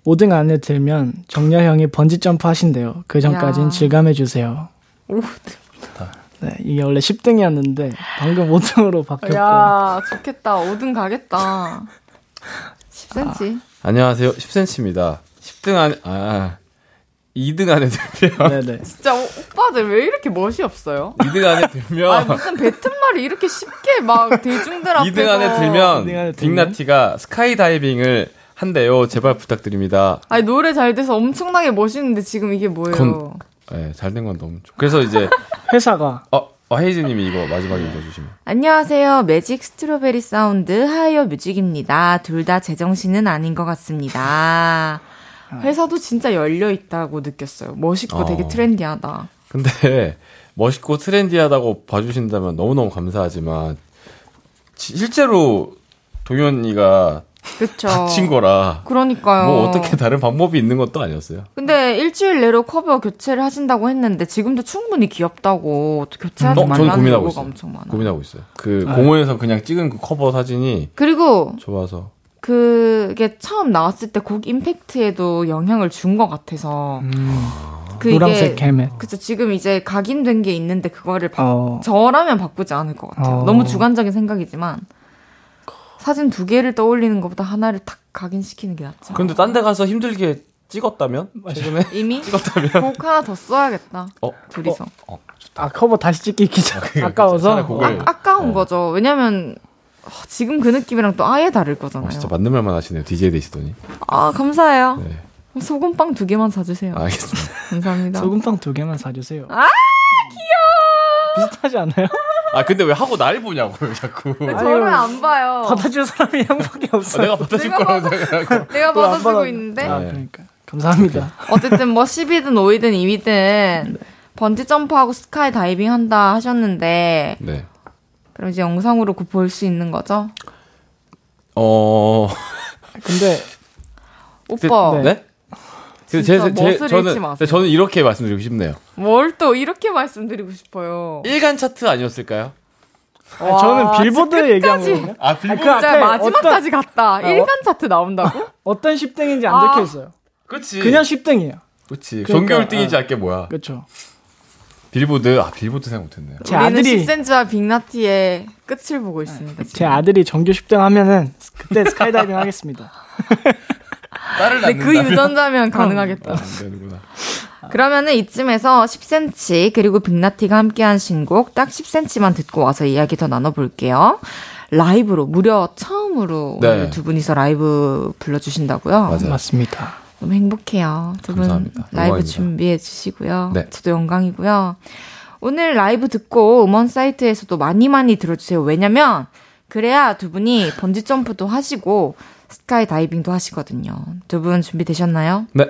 5등 안에 들면 정야 형이 번지 점프 하신대요. 그 전까진 야. 질감해 주세요. 네, 이게 원래 10등이었는데 방금 5등으로 바뀌었고 야, 좋겠다. 5등 가겠다. 10cm. 안녕하세요. 10cm입니다. 10등 안에, 아, 2등 안에 들면, 네네. 진짜 오, 오빠들 왜 이렇게 멋이 없어요? 2등 안에 아니, 들면, 무슨 뱉은 말이 이렇게 쉽게 막 대중들 앞에서. 2등 안에 들면, 2등 안에 들면? 빅나티가 스카이 다이빙을 한대요. 제발 부탁드립니다. 아니, 노래 잘 돼서 엄청나게 멋있는데 지금 이게 뭐예요? 네, 잘된 건 너무 좋. 그래서 이제, [LAUGHS] 회사가 어, 어 헤이즈님이 이거 마지막에 읽어주시면. 안녕하세요. 매직 스트로베리 사운드 하이어 뮤직입니다. 둘 다 제정신은 아닌 것 같습니다. 회사도 진짜 열려 있다고 느꼈어요. 멋있고 어. 되게 트렌디하다. 근데 [LAUGHS] 멋있고 트렌디하다고 봐주신다면 너무너무 감사하지만 지- 실제로 동현이가 그쵸. 다친 거라 그러니까요. 뭐 어떻게 다른 방법이 있는 것도 아니었어요. 근데 일주일 내로 커버 교체를 하신다고 했는데 지금도 충분히 귀엽다고 또 교체하지 어, 저는 말라는 고민하고 있어요. 엄청 많아. 고민하고 있어요. 그 공원에서 그냥 찍은 그 커버 사진이 그리고 좋아서 그게 처음 나왔을 때 곡 임팩트에도 영향을 준 것 같아서 그 노란색 헬멧. 그쵸 지금 이제 각인된 게 있는데 그거를 바, 어. 저라면 바꾸지 않을 것 같아요. 어. 너무 주관적인 생각이지만 사진 두 개를 떠올리는 것보다 하나를 탁 각인시키는 게 낫죠. 그런데 딴 데 가서 힘들게 찍었다면 최근에 [LAUGHS] 이미 찍었다면 곡 하나 더 써야겠다. 어 둘이서. 어, 아 커버 다시 찍기 귀찮 그러니까 아까워서 아, 아까운 어. 거죠. 왜냐면 어, 지금 그 느낌이랑 또 아예 다를 거잖아요. 어, 진짜 맞는 말만 하시네요. DJ 되시더니. 아 감사해요. 네, 소금빵 두 개만 사주세요. 알겠습니다. [LAUGHS] 감사합니다. 소금빵 두 개만 사주세요. 아 귀여워. 비슷하지 않아요? [LAUGHS] 아 근데 왜 하고 날 보냐고 요, 자꾸. 왜 저를 안 봐요. 받아줄 사람이 형밖에 아, 없어요. 내가 받아줄 내가 거라고 생각하고. 내가 받아주고 받아- 있는데 아 네. 그러니까 감사합니다. 어쨌든 뭐 10이든 5이든 2이든 번지 점프하고 스카이 다이빙 한다 하셨는데 네. 그럼 이제 영상으로 그 볼 수 있는 거죠? 어. 근데 오빠 네? 그 진짜 제, 제, 멋을 잃지 저는 마세요. 저는 이렇게 말씀드리고 싶네요. 뭘 또 이렇게 말씀드리고 싶어요. 1간 차트 아니었을까요? 아니, 저는 와, 빌보드. 얘기한 거거든요. 아, 그 진짜 앞에 마지막까지 갔다. 어? 1간 차트 나온다고? [LAUGHS] 어떤 10등인지 안 아. 적혀 있어요. 그렇지. 그냥 10등이에요. 그렇지. 그러니까, 전교 1등이지 아. 알게 뭐야. 그렇죠. 빌보드. 아, 빌보드 생각 못 했네요. 제 아들이 10cm와 빅나티의 끝을 보고 있습니다. 지금. 제 아들이 정규 10등 하면은 그때 스카이다이빙 하겠습니다. [LAUGHS] 딸을 근데 그 유전자면 [LAUGHS] 가능하겠다. 아, 안 되는구나. 그러면은 이쯤에서 10cm 그리고 빅나티가 함께한 신곡 딱 10cm만 듣고 와서 이야기 더 나눠볼게요. 라이브로 무려 처음으로 네. 오늘 두 분이서 라이브 불러주신다고요. 맞아요. 맞습니다. 너무 행복해요. 두 분. 라이브 영광입니다. 준비해 주시고요. 네. 저도 영광이고요. 오늘 라이브 듣고 음원 사이트에서도 많이 많이 들어주세요. 왜냐면 그래야 두 분이 번지 점프도 하시고 스카이 다이빙도 하시거든요. 두 분 준비되셨나요? 네.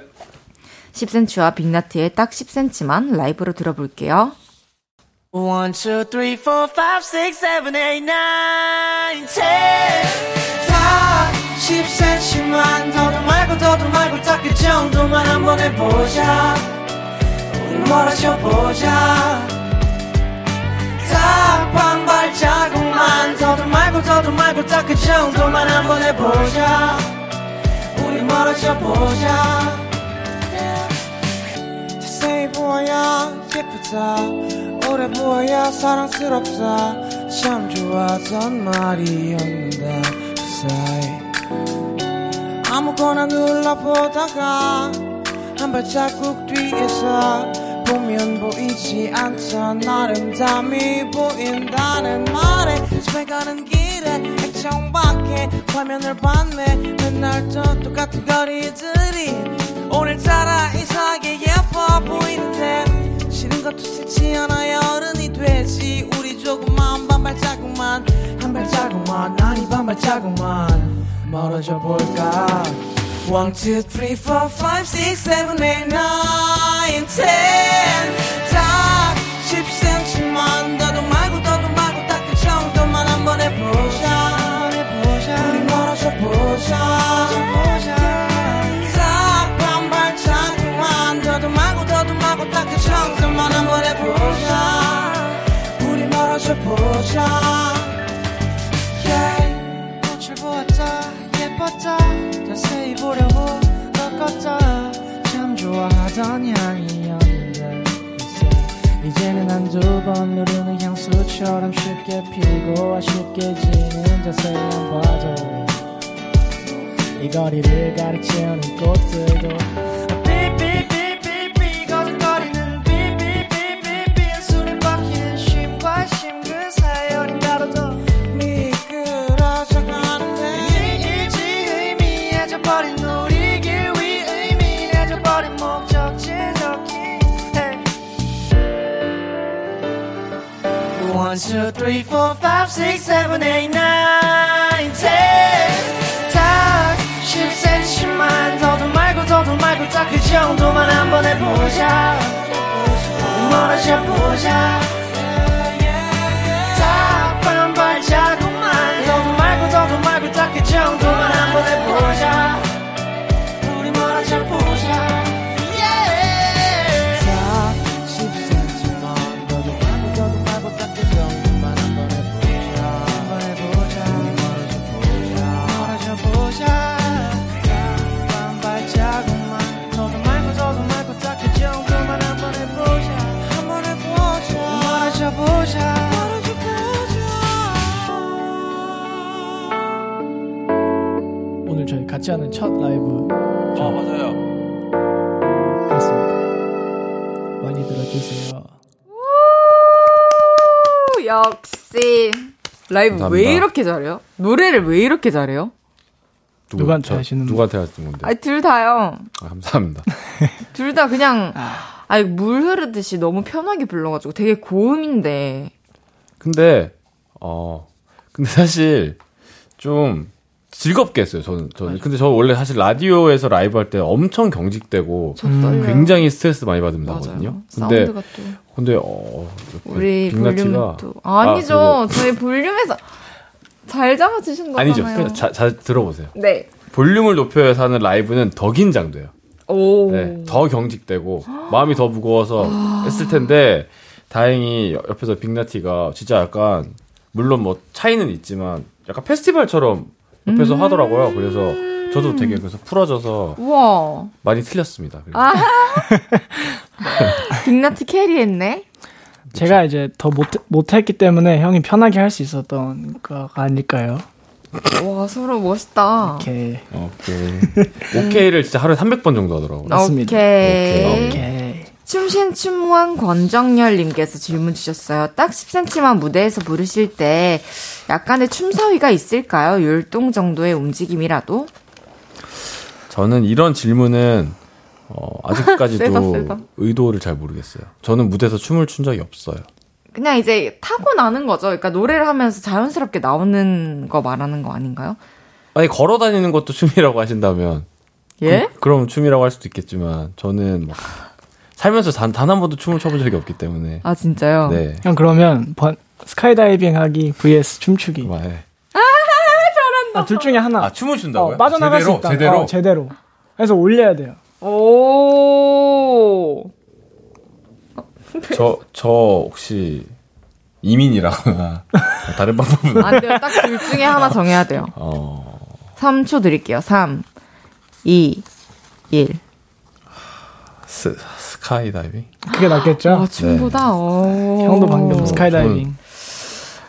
10cm와 빅나트의 딱 10cm만 라이브로 들어볼게요. One, two, three, four, five, six, seven, eight, nine, ten. 다 10cm만 더도 말고 더도 말고 딱 그 정도만 한번 해보자. 우리 멀어져 보자. 딱 반 발자국 만 더도 말고 더도 말고 딱 그 정도만 한번 해보자. 우리 멀어져 보자. 자세히 보아야 예쁘다 오래 보아야 사랑스럽다 참 좋아하던 말이었는데 그 사이 아무거나 눌러보다가 한 발자국 뒤에서 보면 보이지 않던 아름다움이 보인다는 말에 집에 가는 길에 액정 밖에 화면을 봤네. 맨날 또 똑같은 거리들이 오늘따라 이상하게 예뻐 보이는데 싫은 것도 싫지 않아 어른이 되지. 우리 조금만 반발자국만 한 발자국만 아니 반발자국만 멀어져 볼까 One, two, three, four, five, six, seven, eight, nine, ten. 딱 10cm만 더도 말고 더도 말고 딱 그 정도만 한번 해보자. 우리 멀어져 보자. 보자. 보았다 예뻤다 자세히 보려고 꺾었다 참 좋아하던 향이었는데 이제는 한두 번 누르는 향수처럼 쉽게 피고 아쉽게 지는 자세히 안 봐도 이 거리를 가르치는 꽃들도 two, three, four, five, six, seven, eight, nine, ten. 딱 10cm만 더도 말고 더도 말고 딱 그 정도만 한번 해보자. 멀어져 보자. 딱 반발자국만 더도 말고 더도 말고 딱 그 정도만 한번 해보자. 같이 하는 첫 라이브 아 맞아요. 그렇습니다. 많이 들어주세요. 오, 역시 라이브 감사합니다. 왜 이렇게 잘해요? 노래를 왜 이렇게 잘해요? 누구, 누구한테 저, 하시는 누구한테 하시는 건데? 아니 둘 다요. 아, 감사합니다. [LAUGHS] 둘 다 그냥 아니 물 흐르듯이 너무 편하게 불러가지고 되게 고음인데 근데 어 근데 사실 좀 즐겁게 했어요. 저는 저는 근데 저 원래 사실 라디오에서 라이브 할 때 엄청 경직되고 떨려요. 굉장히 스트레스 많이 받으면. 나거든요. 근데 또 근데 어 우리 빅나티가 볼륨도 아니죠. 아, 저희 볼륨에서 잘 잡아주신 아니죠. 거잖아요. 자, 자 들어보세요. 네. 볼륨을 높여서 하는 라이브는 더 긴장돼요. 오. 네, 더 경직되고 마음이 더 무거워서 했을 텐데 다행히 옆에서 빅나티가 진짜 약간 물론 뭐 차이는 있지만 약간 페스티벌처럼 옆에서 하더라고요. 그래서 저도 되게 그래서 풀어져서 우와. 많이 틀렸습니다. 그래서. 아. [LAUGHS] 빅나트 캐리했네. 제가 이제 더 못, 못했기 때문에 형이 편하게 할 수 있었던 거 아닐까요? 와 서로 멋있다. 이렇게. 오케이. 오케이를 진짜 하루에 300번 정도 하더라고요. 맞습니다. 오케이. 오케이. 춤신춤왕 권정열님께서 질문 주셨어요. 딱 10cm만 무대에서 부르실 때 약간의 춤사위가 있을까요? 율동 정도의 움직임이라도? 저는 이런 질문은 어, 아직까지도 [LAUGHS] 세다, 세다. 의도를 잘 모르겠어요. 저는 무대에서 춤을 춘 적이 없어요. 그냥 이제 타고 나는 거죠. 그러니까 노래를 하면서 자연스럽게 나오는 거 말하는 거 아닌가요? 아니 걸어 다니는 것도 춤이라고 하신다면 예? 그, 럼 춤이라고 할 수도 있겠지만 저는 막 살면서 단단한 번도 춤을 춰본 적이 없기 때문에 아 진짜요? 네. 형 그러면 번, 스카이다이빙 하기 vs 춤추기. 막, 네. 아, 둘 중에 하나. 아 춤을 춘다고요? 어, 빠져나갈 제대로? 수 있다. 제대로? 어, 제대로. 그래서 올려야 돼요. 오. 저, 저 혹시 이민이라거나 [LAUGHS] 다른 방법은 안 돼요. 딱 둘 중에 하나 정해야 돼요. 어, 3초 드릴게요. 3, 2, 1. 스, 스카이다이빙? 그게 낫겠죠? 아, 춤보다, 어. 형도 방금 스카이다이빙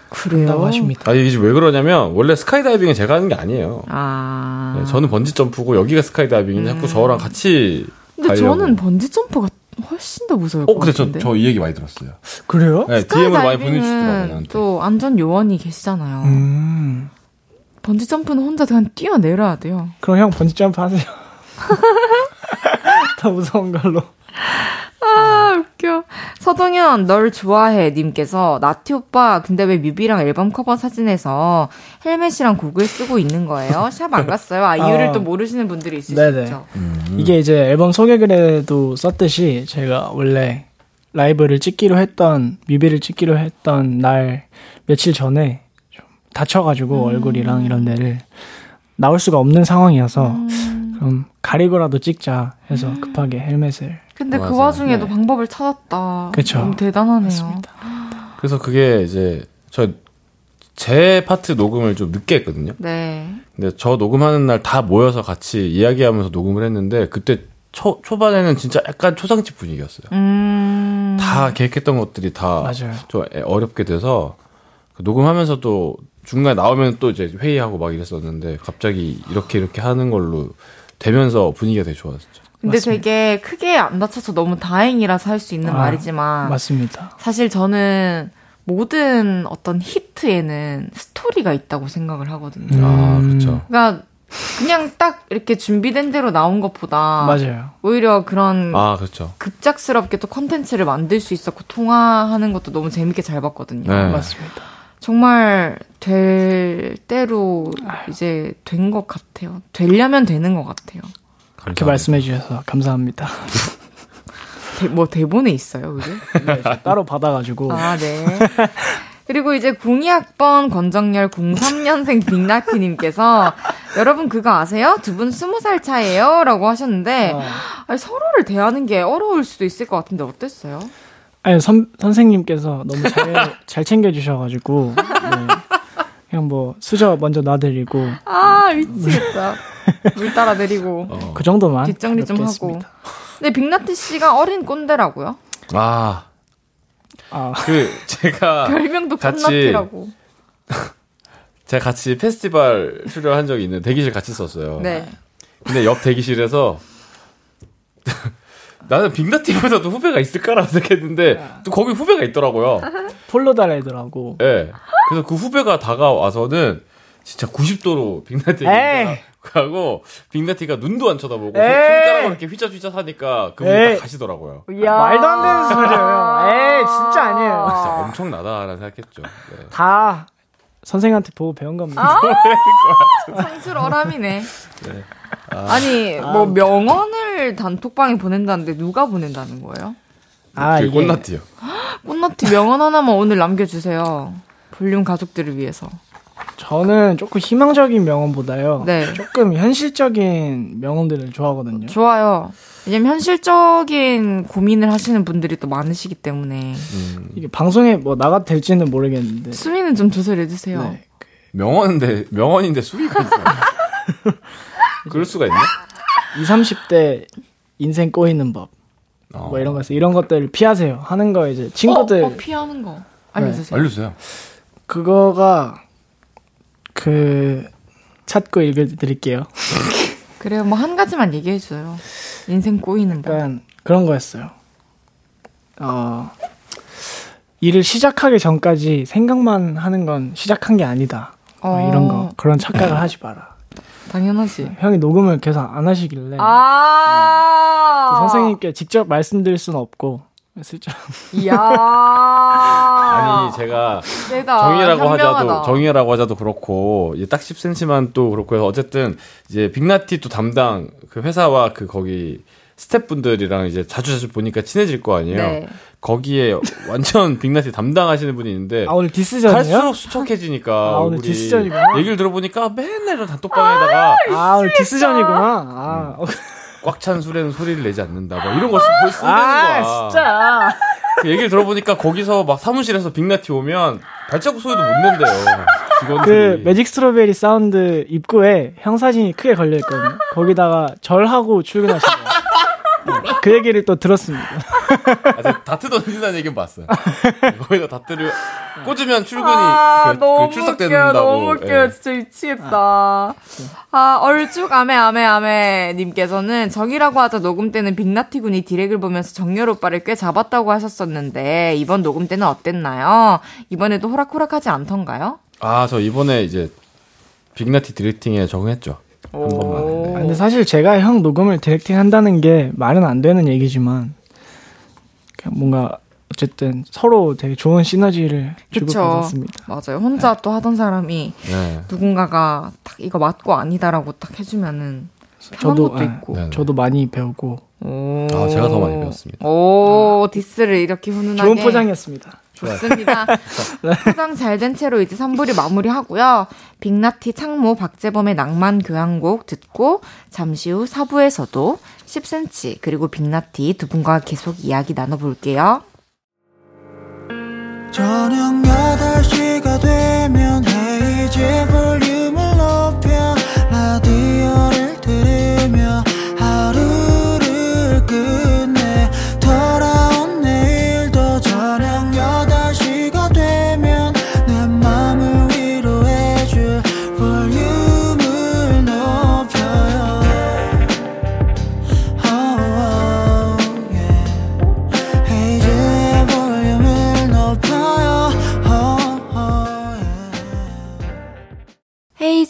그래요? 하십니다. 아 이게 지금 왜 그러냐면 원래 스카이다이빙은 제가 하는 게 아니에요. 아. 네, 저는 번지 점프고 여기가 스카이다이빙인데 자꾸 저랑 같이 근데 가려고. 저는 번지 점프가 훨씬 더 무서울 어 것 근데 저 같은데. 저이 얘기 많이 들었어요. 그래요? 네, DM을 많이 보내주시더라고요. 또 안전 요원이 계시잖아요. 음. 번지 점프는 혼자 그냥 뛰어 내려야 돼요. 그럼 형 번지 점프 하세요. [LAUGHS] 더 무서운 걸로. 아, 웃겨. 서동현, 널 좋아해. 님께서, 나티 오빠, 근데 왜 뮤비랑 앨범 커버 사진에서 헬멧이랑 고글 쓰고 있는 거예요? 샵 안 갔어요? 아, 이유를 아. 또 모르시는 분들이 있을 네네. 수 있죠. 이게 이제 앨범 소개글에도 썼듯이 제가 원래 라이브를 찍기로 했던 뮤비를 찍기로 했던 날 며칠 전에 좀 다쳐가지고 얼굴이랑 이런 데를 나올 수가 없는 상황이어서 그럼 가리고라도 찍자 해서 급하게 헬멧을 근데 그 맞아요. 와중에도 네. 방법을 찾았다. 그쵸. 너무 대단하네요. 맞습니다. 그래서 그게 이제 저 제 파트 녹음을 좀 늦게 했거든요. 네. 근데 저 녹음하는 날 다 모여서 같이 이야기하면서 녹음을 했는데 그때 초 초반에는 진짜 약간 초상집 분위기였어요. 음. 다 계획했던 것들이 다 맞아요. 좀 어렵게 돼서 그 녹음하면서도 중간에 나오면 또 이제 회의하고 막 이랬었는데 갑자기 이렇게 이렇게 하는 걸로 되면서 분위기가 되게 좋아졌죠. 근데 맞습니다. 되게 크게 안 다쳐서 너무 다행이라서 할 수 있는 아, 말이지만 맞습니다. 사실 저는 모든 어떤 히트에는 스토리가 있다고 생각을 하거든요. 아, 음. 그렇죠. 그러니까 그냥 딱 이렇게 준비된 대로 나온 것보다 맞아요. 오히려 그런 아, 그렇죠. 급작스럽게 또 컨텐츠를 만들 수 있었고 통화하는 것도 너무 재밌게 잘 봤거든요. 네. 맞습니다. 정말 될 때로 이제 된 것 같아요. 되려면 되는 것 같아요. 그렇게 말씀해 주셔서 감사합니다. [LAUGHS] 대- 뭐 대본에 있어요, 그게? 네, 저 따로 받아가지고 아, 네. 그리고 이제 02학번 권정열 03년생 빅나티님께서 [LAUGHS] 여러분 그거 아세요? 두분 20살 차이에요? 라고 하셨는데 어. 아니, 서로를 대하는 게 어려울 수도 있을 것 같은데 어땠어요? 아니 선, 선생님께서 너무 잘, 잘 챙겨주셔가지고 네. 그냥 뭐 수저 먼저 놔드리고 아 미치겠다. [LAUGHS] 물 따라 내리고 어. 그 정도만 뒷정리 좀 하고. 했습니다. 근데 빅나티 씨가 어린 꼰대라고요? 아, 아, 그 제가 [LAUGHS] 별명도 같이- 꼰나티라고. [LAUGHS] 제가 같이 페스티벌 출연한 적이 있는데 대기실 같이 썼어요. 네. 근데 옆 대기실에서 나는 빅나팀보다도 후배가 있을까라고 생각했는데 또 거기 후배가 있더라고요. 폴로 달애더라고. 예. 네. 그래서 그 후배가 다가와서는 진짜 90도로 빅나티에게 에이. 하고 빅나티가 눈도 안 쳐다보고. 손가락으로 이렇게 휘젓휘젓 하니까 그분이 에이. 딱 가시더라고요. 말도 안 되는 소리예요. 에이, 진짜 아니에요. 진짜 엄청나다라는 생각했죠. 네. 다 선생한테 보고 배운 겁니다. 아, [LAUGHS] 상술어람이네. 아니, 뭐 명언을 단톡방에 보낸다는데 누가 보낸다는 거예요? 아, 되게 이게 꽃나티요. [GASPS] 꽃나티 명언 하나만 오늘 남겨주세요. 볼륨 가족들을 위해서. 저는 조금 희망적인 명언보다요. 네. 조금 현실적인 명언들을 좋아하거든요. 좋아요. 왜냐면 현실적인 고민을 하시는 분들이 또 많으시기 때문에. 음. 이게 방송에 뭐 나가도 될지는 모르겠는데. 수위는 좀 조절해 주세요. 네. 명언인데 명언인데 수위가 있어요. [LAUGHS] 그럴 수가 있나? 20, 30대 인생 꼬이는 법. 어. 뭐 이런 거에서 이런 것들을 피하세요. 하는 거 이제 친구들 어, 어, 피하는 거. 알려주세요. 알려주세요. 그거가 그 찾고 읽어드릴게요. [LAUGHS] 그래요. 뭐 한 가지만 얘기해 줘요. 인생 꼬이는 법. 약간 그런 거였어요. 어 일을 시작하기 전까지 생각만 하는 건 시작한 게 아니다. 뭐 어. 이런 거 그런 착각을 하지 마라. 당연하지. 형이 녹음을 계속 안 하시길래 아. 또 선생님께 직접 말씀드릴 수는 없고 슬쩍 이야. [LAUGHS] 아니 제가. 정의라고 하자도. 정의라고 하자도 그렇고 이제 딱 10cm만 또 그렇고 해서 어쨌든 이제 빅나티 또 담당 그 회사와 그 거기 스태프분들이랑 이제 자주 자주 보니까 친해질 거 아니에요. 네. 거기에 완전 빅나티 담당하시는 분이 있는데 아 오늘 디스전이요? 갈수록 수척해지니까 아, 오늘. 디스전이구나. 얘기를 들어보니까 맨날 이런 단톡방에다가 아 오늘 디스전이구나. 아, 어, 꽉 찬 수레는 소리를 내지 않는다. 뭐 이런 거 쓰- 쓰는 거야. 아 진짜. 그 얘기를 들어보니까 거기서 막 사무실에서 빅나티 오면 발자국 소리도 못 낸대요. 그 직원들이. 매직 스트로베리 사운드 입구에 형 사진이 크게 걸려 있거든요. 거기다가 절하고 출근하시네요. 그 얘기를 또 들었습니다. 아, 저 다트 던진다는 얘기는 봤어요. 거기다 다트를 꽂으면 출근이 아, 그, 너무 그 출석 웃겨, 된다고. 너무 웃겨요. 예. 진짜 미치겠다. 아, 얼쭉 아메 아메 아메 님께서는 정이라고 하자 녹음 때는 빅나티 군이 디렉을 보면서 정열 오빠를 꽤 잡았다고 하셨었는데 이번 녹음 때는 어땠나요? 이번에도 호락호락하지 않던가요? 아, 저 이번에 이제 빅나티 directing에 적응했죠. 한 번만. 오. 아, 근데 사실 제가 형 녹음을 directing 한다는 게 말은 안 되는 얘기지만 뭔가 어쨌든 서로 되게 좋은 시너지를 그쵸. 주고 받았습니다. 맞아요. 혼자 또 하던 사람이 네. 누군가가 딱 이거 맞고 아니다라고 딱 해주면은 편한 저도 것도 아, 있고. 네네. 저도 많이 배우고 오. 아, 제가 더 많이 배웠습니다. 오, 디스를 이렇게 훈훈하게. 좋은 포장이었습니다. 좋습니다. [LAUGHS] 포장 잘 된 채로 이제 3부를 마무리하고요. 빅나티 창모 박재범의 낭만 교향곡 듣고 잠시 후 4부에서도 10cm 그리고 빅나티 두 분과 계속 이야기 나눠볼게요. 저녁 8시가 되면 헤이즈 볼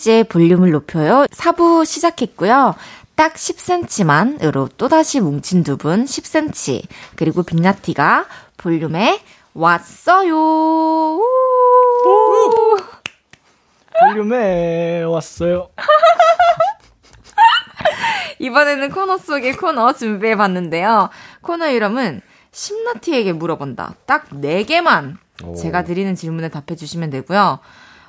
이즈의 볼륨을 높여요. 4부 시작했고요. 딱 10cm만으로 또다시 뭉친 두 분 10cm 그리고 빅나티가 볼륨에 왔어요. 우! 볼륨에 왔어요. [LAUGHS] 이번에는 코너 속의 코너 준비해 봤는데요. 코너 이름은 심나티에게 물어본다. 딱 4개만 오. 제가 드리는 질문에 답해 주시면 되고요.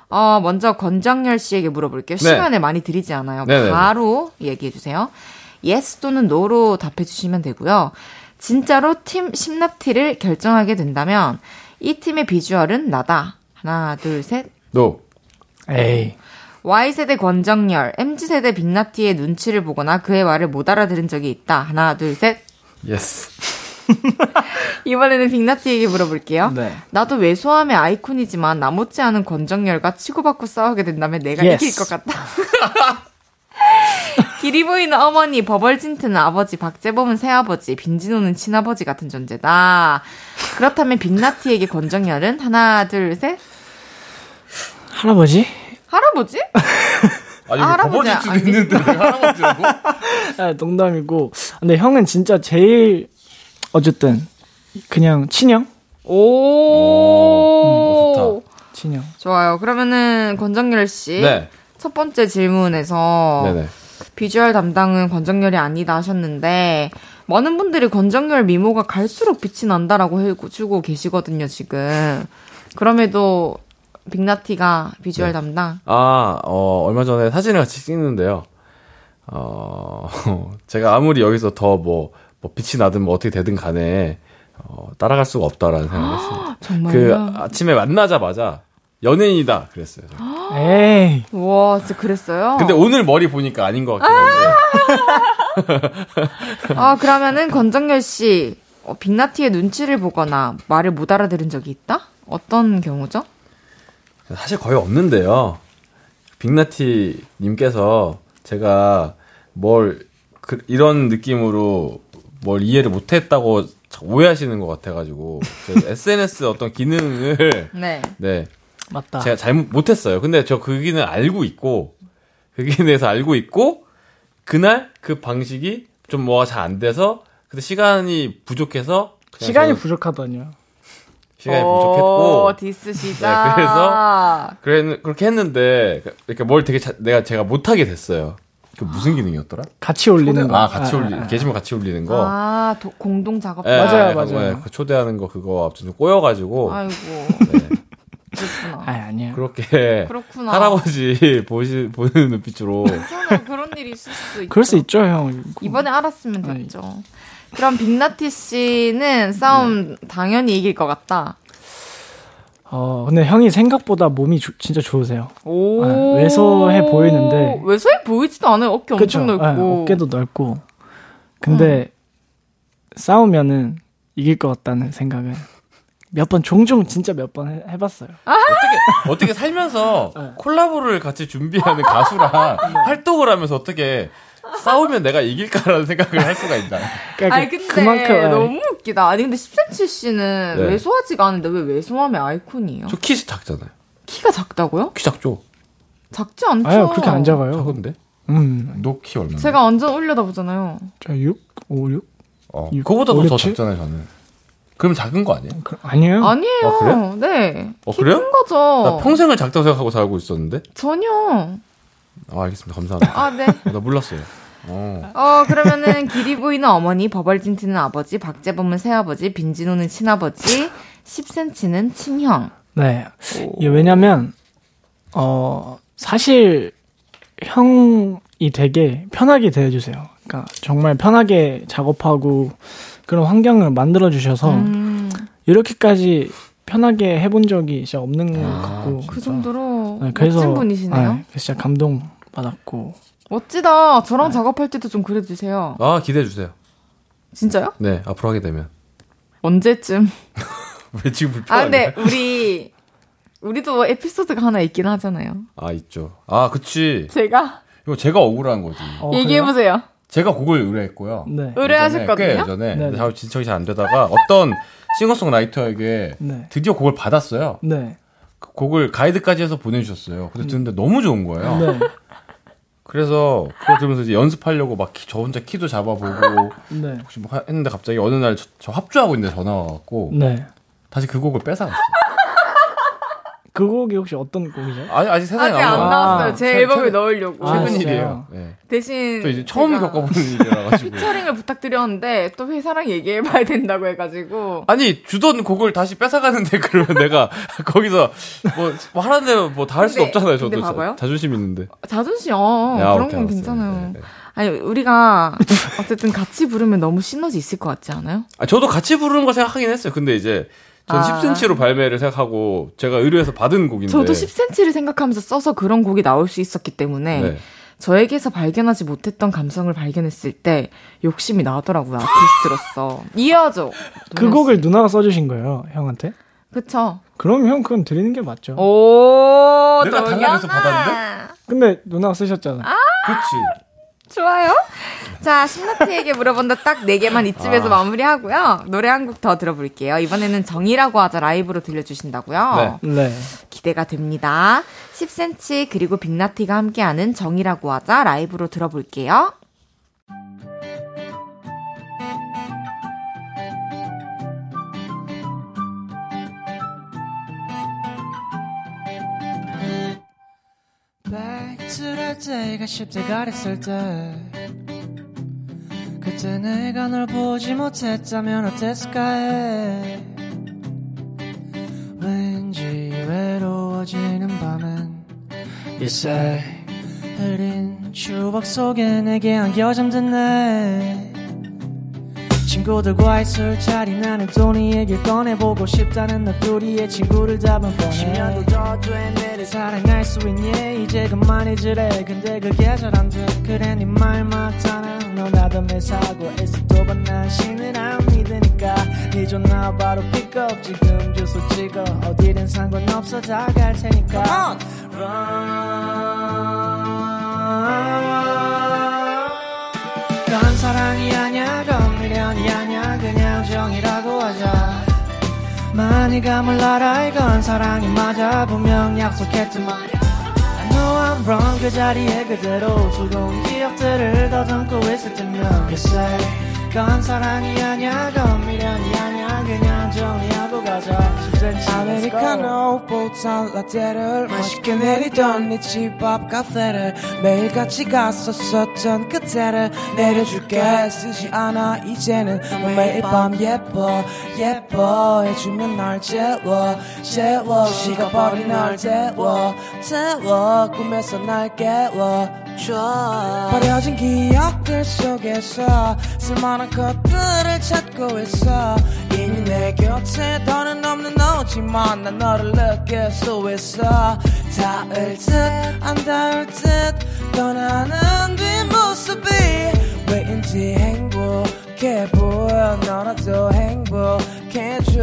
어, 먼저 권정열 씨에게 물어볼게요. 네. 시간을 많이 드리지 않아요. 네네네. 바로 얘기해 주세요. yes 또는 no로 답해 주시면 되고요. 진짜로 팀 십나티를 결정하게 된다면 이 팀의 비주얼은 나다. 하나, 둘, 셋. No. 에이. Y세대 권정열, MZ세대 빅나티의 눈치를 보거나 그의 말을 못 알아들은 적이 있다. 하나, 둘, 셋. Yes. [LAUGHS] 이번에는 빅나티에게 물어볼게요. 네. 나도 왜소함의 아이콘이지만 나 못지않은 권정열과 치고받고 싸우게 된다면 내가 Yes. 이길 것 같다. [LAUGHS] 기리보이는 어머니, 버벌진트는 아버지, 박재범은 새아버지, 빈지노는 친아버지 같은 존재다. 그렇다면 빅나티에게 권정열은 하나, 둘, 셋. 할아버지? 할아버지? [LAUGHS] 아니, 아, 버버지 할아버지 도 아니- 있는데 왜 할아버지라고? 아, 농담이고. 근데 형은 진짜 제일 어쨌든 그냥 친형? 오, 음, 좋다. 친형. 좋아요. 그러면은 권정열 씨. 네. 첫 번째 질문에서 네네. 비주얼 담당은 권정열이 아니다 하셨는데 많은 분들이 권정열 미모가 갈수록 빛이 난다라고 해주고 계시거든요 지금 그럼에도 빅나티가 비주얼 네. 담당 아, 어, 얼마 전에 사진을 같이 찍는데요. 어, [LAUGHS] 제가 아무리 여기서 더 뭐, 뭐 빛이 나든 뭐 어떻게 되든 간에, 어, 따라갈 수가 없다라는 생각을 했습니다. 정말요? 그 아침에 만나자마자 연예인이다 그랬어요. 저는. 에이. 와 진짜 그랬어요? 근데 오늘 머리 보니까 아닌 것 같긴 한데. 아 그러면은 권정열 씨 어, 빅나티의 눈치를 보거나 말을 못 알아들은 적이 있다? 어떤 경우죠? 사실 거의 없는데요. 빅나티 님께서 제가 뭘 그, 이런 느낌으로 뭘 이해를 못했다고 오해하시는 것 같아가지고 제 [LAUGHS] SNS 어떤 기능을 네 네 맞다. 제가 잘못 못했어요. 근데 저 그 기능 알고 있고 그게 대해서 알고 있고 그날 그 방식이 좀 뭐가 잘 안 돼서 근데 시간이 부족해서 시간이 부족하다뇨. 시간이 오, 부족했고 디스 시작. 네, 그래 그렇게 했는데 그러니까 뭘 되게 자- 내가 제가 못하게 됐어요. 그 무슨 기능이었더라? 같이 올리는 거. 아 같이 아, 올리 아, 아. 게시물 같이 올리는 거. 아, 도- 공동 작업. 예, 맞아요, 예, 맞아요. 예, 그 초대하는 거 그거 아무튼 좀 꼬여 가지고 아이고. 네, 그렇구나. 아, 아니야. 그렇게 그렇구나. 할아버지 [LAUGHS] 보시 보는 눈빛으로 괜찮아. 그런 일이 있을 수 있죠. 그럴 수 있죠, 형. 이번에 알았으면. 됐죠. 그럼 빅나티 씨는 싸움 네. 당연히 이길 것 같다. 어, 근데 형이 생각보다 몸이 주- 진짜 좋으세요. 오. 아, 왜소해 보이는데. 왜소해 보이지도 않아요. 어깨 그쵸? 엄청 넓고. 아, 어깨도 넓고. 근데 싸우면은 이길 것 같다는 생각은 몇 번 종종 진짜 몇 번 해봤어요. 어떻게 어떻게 살면서 네. 콜라보를 같이 준비하는 가수랑 [LAUGHS] 활동을 하면서 어떻게 싸우면 내가 이길까라는 생각을 할 수가 있나? 그러니까 아니 그- 근데 그만큼 아, 너무 웃기다. 아니 근데 10cm 씨는 네. 왜소하지가 않은데 왜 왜소함의 아이콘이에요? 저 키 작잖아요. 키가 작다고요? 키 작죠? 작지 않죠. 아유 그렇게 안 작아요. 작은데? 음, 너 키 얼마나? 제가 완전 올려다 보잖아요. 저 6, 5, 6. 어. 육, 그거보다 더? 작잖아요, 저는. 그럼 작은 거 아니에요? 그, 아니에요. 아니에요. 어, 그래요? 네. 어, 키 그래요? 큰 거죠. 나 평생을 작다고 생각하고 살고 있었는데. 전혀. 아, 알겠습니다. 감사합니다. 아 네. 나 몰랐어요. 어. 어, 그러면은 길이 보이는 어머니, 버벌진 튀는 아버지, 박재범은 새아버지, 빈진호는 친아버지, 10cm는 친형. 네. 이게 왜냐면, 어, 사실, 형이 되게 편하게 대해주세요. 그러니까 정말 편하게 작업하고 그런 환경을 만들어주셔서 음, 이렇게까지 편하게 해본 적이 진짜 없는 것 같고. 그 정도로 네, 멋진 분이시네요. 네, 그래서 진짜 감동 받았고. 멋지다. 네. 저랑 작업할 때도 좀 그래주세요. 아, 기대해 주세요. 진짜요? 네, 앞으로 하게 되면. 언제쯤? [LAUGHS] 왜 지금 아, 불편하냐? 근데 우리, 우리도 에피소드가 하나 있긴 하잖아요. 아, 있죠. 아, 그치. 제가 이거 제가 억울한 거지. 어, 얘기해 보세요. 제가 곡을 의뢰했고요. 네. 의뢰하셨거든요? 꽤 예전에. 네. 근데 잘 진척이 잘 안 되다가 어떤 싱어송라이터에게 네. 드디어 곡을 받았어요. 네. 그 곡을 가이드까지 해서 보내주셨어요. 근데 듣는데 너무 좋은 거예요. 네. 그래서 그걸 들으면서 이제 연습하려고 막 저 혼자 키도 잡아보고 [LAUGHS] 네. 혹시 뭐 하- 했는데 갑자기 어느 날 저 합주하고 있는데 전화가 왔고 네. 다시 그 곡을 뺏어갔어요. 그 곡이 혹시 어떤 곡이죠? 아니 아직 세상에 아직 안거 나왔어요. 아, 제 최- 앨범에 최근- 넣으려고. 아, 최근 진짜요? 일이에요. 네. 대신 또 이제 처음 겪어보는 일이라 가지고 피처링을 부탁드렸는데 또 회사랑 얘기해봐야 된다고 해가지고 아니 주던 곡을 다시 뺏어가는데 [LAUGHS] 그러면 내가 거기서 뭐, 뭐 하라는 대로 뭐 다 할 수 없잖아요. 근데 저도 봐봐요. 자, 자존심 있는데. 자존심 어, 야, 그런 오케이, 건. 괜찮아요. 네, 네. 아니 우리가 어쨌든 같이 부르면 너무 시너지 있을 것 같지 않아요? 아, 저도 같이 부르는 거 생각하긴 했어요. 근데 이제 전 아. 10cm로 발매를 생각하고 제가 의뢰해서 받은 곡인데. 저도 10cm를 생각하면서 써서 그런 곡이 나올 수 있었기 때문에 네. 저에게서 발견하지 못했던 감성을 발견했을 때 욕심이 나더라고요 아티스트로서 [LAUGHS] 이해하죠? 그 곡을 누나가 써주신 거예요, 형한테? 그쵸? 그럼 형 그건 드리는 게 맞죠. 오 내가 해서 동현아. 근데 누나가 쓰셨잖아. 그치. 좋아요. 자, 신나티에게 물어본다 딱네 개만 이쯤에서 아. 마무리하고요. 노래 한 곡 더 들어볼게요. 이번에는 정이라고 하자 라이브로 들려주신다고요. 네. 네. 기대가 됩니다. 10cm 그리고 빅나티가 함께하는 정이라고 하자 라이브로 들어볼게요. 백칠할 때가 10대가 됐을 때 그때 내가 널 보지 못했다면 어땠을까 해? 왠지 외로워지는 You say 흐린 추억 속에 내게 안겨 잠든 내 친구들과의 술자리 나는 또네 얘기를 꺼내보고 싶다는 너 둘이의 친구를 잡은 뻔해 10년도 더돼 내를 사랑할 수 있니? 이제 그만해지래. 근데 그게 잘 안돼. 그래 네말 맞잖아. 너 나도 매 사고 애써도 난 신을 안 믿으니까. 네 전화 바로 픽업 지금 주소 찍어. 어디든 상관없어 다 갈 테니까. 건 사랑이 아냐 건 미련이 아냐 그냥 정이라고 하자. 많이가 몰라라 이건 사랑이 맞아. 분명 약속했지만 know I'm wrong 그 자리에 그대로 즐거운 기억들을 더듬고 있을 때면 글쎄 그건 사랑이 아니야 그건 미련이 아니야. 그냥 정리하고 가자. 10cm 아메리카노 보탄 라떼를 맛있게 내리던 네 집 앞 카페를 매일같이 갔었었던 그때를 내려줄게. 쓰지 않아 이제는 너 매일 밤 예뻐 예뻐. 해주면 날 재워 재워. 식어버린 날 태워 태워. 꿈에서 날 깨워 줘. 버려진 기억들 속에서 쓸만한 것들을 찾고 있어. 이미 내 곁에 더는 없는 너 지만 난 너를 느낄 수 있어. 닿을 듯안 닿을 듯 떠나는 뒷모습이 왜인지 행복해 보여. 너라도 행복해져.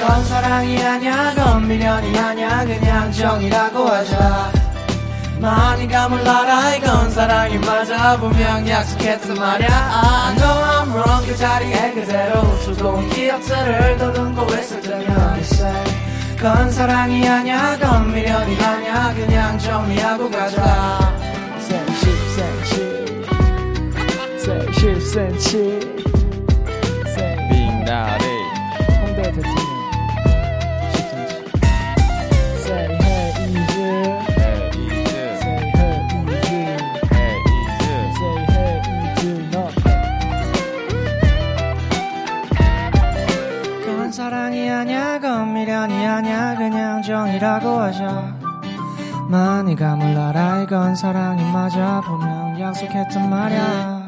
건 사랑이 아니야 건 미련이 아니야. 그냥 정이라고 하자 많이가 몰라라 이건 사랑이 맞아. 분명 약속했단 말야. I know I'm wrong. 그 자리에 그대로 수놓은 기억들을 더듬고 있을 때면 I 건 사랑이 아냐 건 미련이 아냐 그냥 정리하고 가자. 30cm 30cm 건 사랑이 아니야 건 미련이 아니야 그냥 정이라고 하자 많이가 몰라라 이건 사랑이 맞아 분명 약속했단 말야.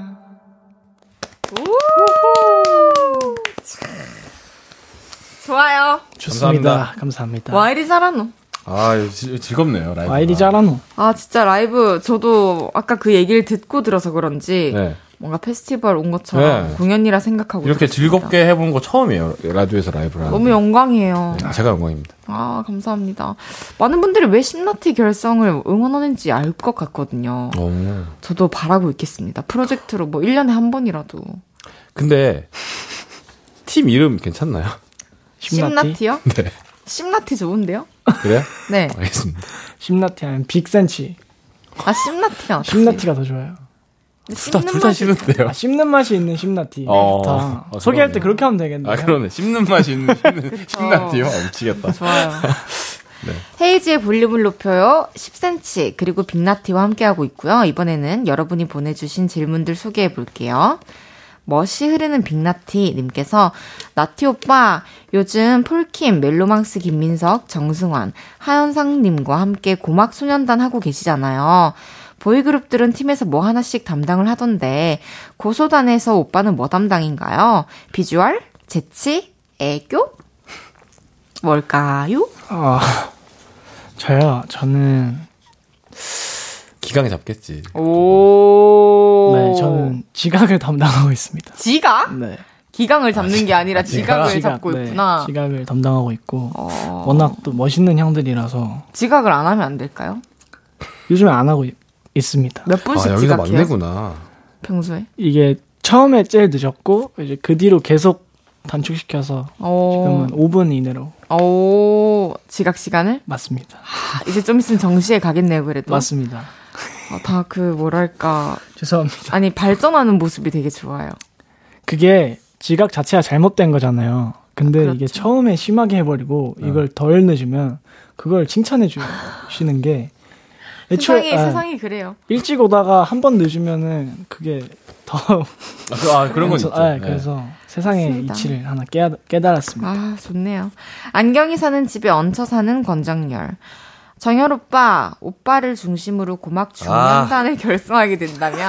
좋아요. 좋습니다. 감사합니다. 와 이리 잘하노. 아 지- 즐겁네요 라이브 와 이리 잘하노? 아 진짜 라이브 저도 아까 그 얘기를 듣고 들어서 그런지 네. 뭔가 페스티벌 온 것처럼 네. 공연이라 생각하고 이렇게 들었습니다. 즐겁게 해본 거 처음이에요 라디오에서 라이브를 하는 너무 영광이에요. 네, 제가 영광입니다 아 감사합니다. 많은 분들이 왜 심나티 결성을 응원하는지 알 것 같거든요. 오. 저도 바라고 있겠습니다. 프로젝트로 뭐 1년에 한 번이라도. 근데 팀 이름 괜찮나요? 심나티 심나티요? [LAUGHS] 네 심나티 좋은데요? 그래요? 네. 알겠습니다 심나티 아니면 빅센치 아 심나티가. 심나티가 더 좋아요 둘다 씹는 둘다 맛이 싫은데요 아, 씹는 맛이 있는 심나티 어. 좋다 어, 소개할 때. 그렇게 하면 되겠네요 아 그러네 씹는 맛이 있는 [LAUGHS] 씹는 신나티요 아, 미치겠다 [LAUGHS] 좋아요. 네. 헤이지의 볼륨을 높여요. 10cm 그리고 빅나티와 함께하고 있고요. 이번에는 여러분이 보내주신 질문들 소개해 볼게요. 멋이 흐르는 빅나티 님께서 나티 오빠 요즘 폴킴, 멜로망스 김민석, 정승환, 하현상 님과 함께 고막 소년단 하고 계시잖아요. 보이그룹들은 팀에서 뭐 하나씩 담당을 하던데 고소단에서 오빠는 뭐 담당인가요? 비주얼? 재치? 애교? 뭘까요? 아 저요 저는 기강에 잡겠지 오. 네 저는 지각을 담당하고 있습니다 지각? 네 기강을 잡는 게 아니라 지각을 지각, 잡고 네, 있구나. 지각을 담당하고 있고 어, 워낙 또 멋있는 형들이라서 지각을 안 하면 안 될까요? 요즘에 안 하고 있, 있습니다. 몇아 분씩 여기가 지각해요? 막내구나 평소에? 이게 처음에 제일 늦었고 이제 그 뒤로 계속 단축시켜서 오. 지금은 5분 이내로 오, 지각 시간을? 맞습니다. 아, 이제 좀 있으면 정시에 가겠네요, 그래도. 맞습니다. 다 그, 뭐랄까. 죄송합니다. 아니, 발전하는 모습이 되게 좋아요. 그게 지각 자체가 잘못된 거잖아요. 근데 그렇죠. 이게 처음에 심하게 해버리고 이걸 덜 늦으면 그걸 칭찬해 주시는 게 세상이, 아, 세상이 그래요. 일찍 오다가 한 번 늦으면은 그게 더 [LAUGHS] 아, 그- 아, 그런 건 있죠 아, 네. 그래서 세상의 맞습니다. 이치를 하나 깨, 깨달았습니다. 아, 좋네요. 안경이 사는 집에 얹혀 사는 권정열. 정열 오빠, 오빠를 중심으로 고막 중년단을 결성하게 된다면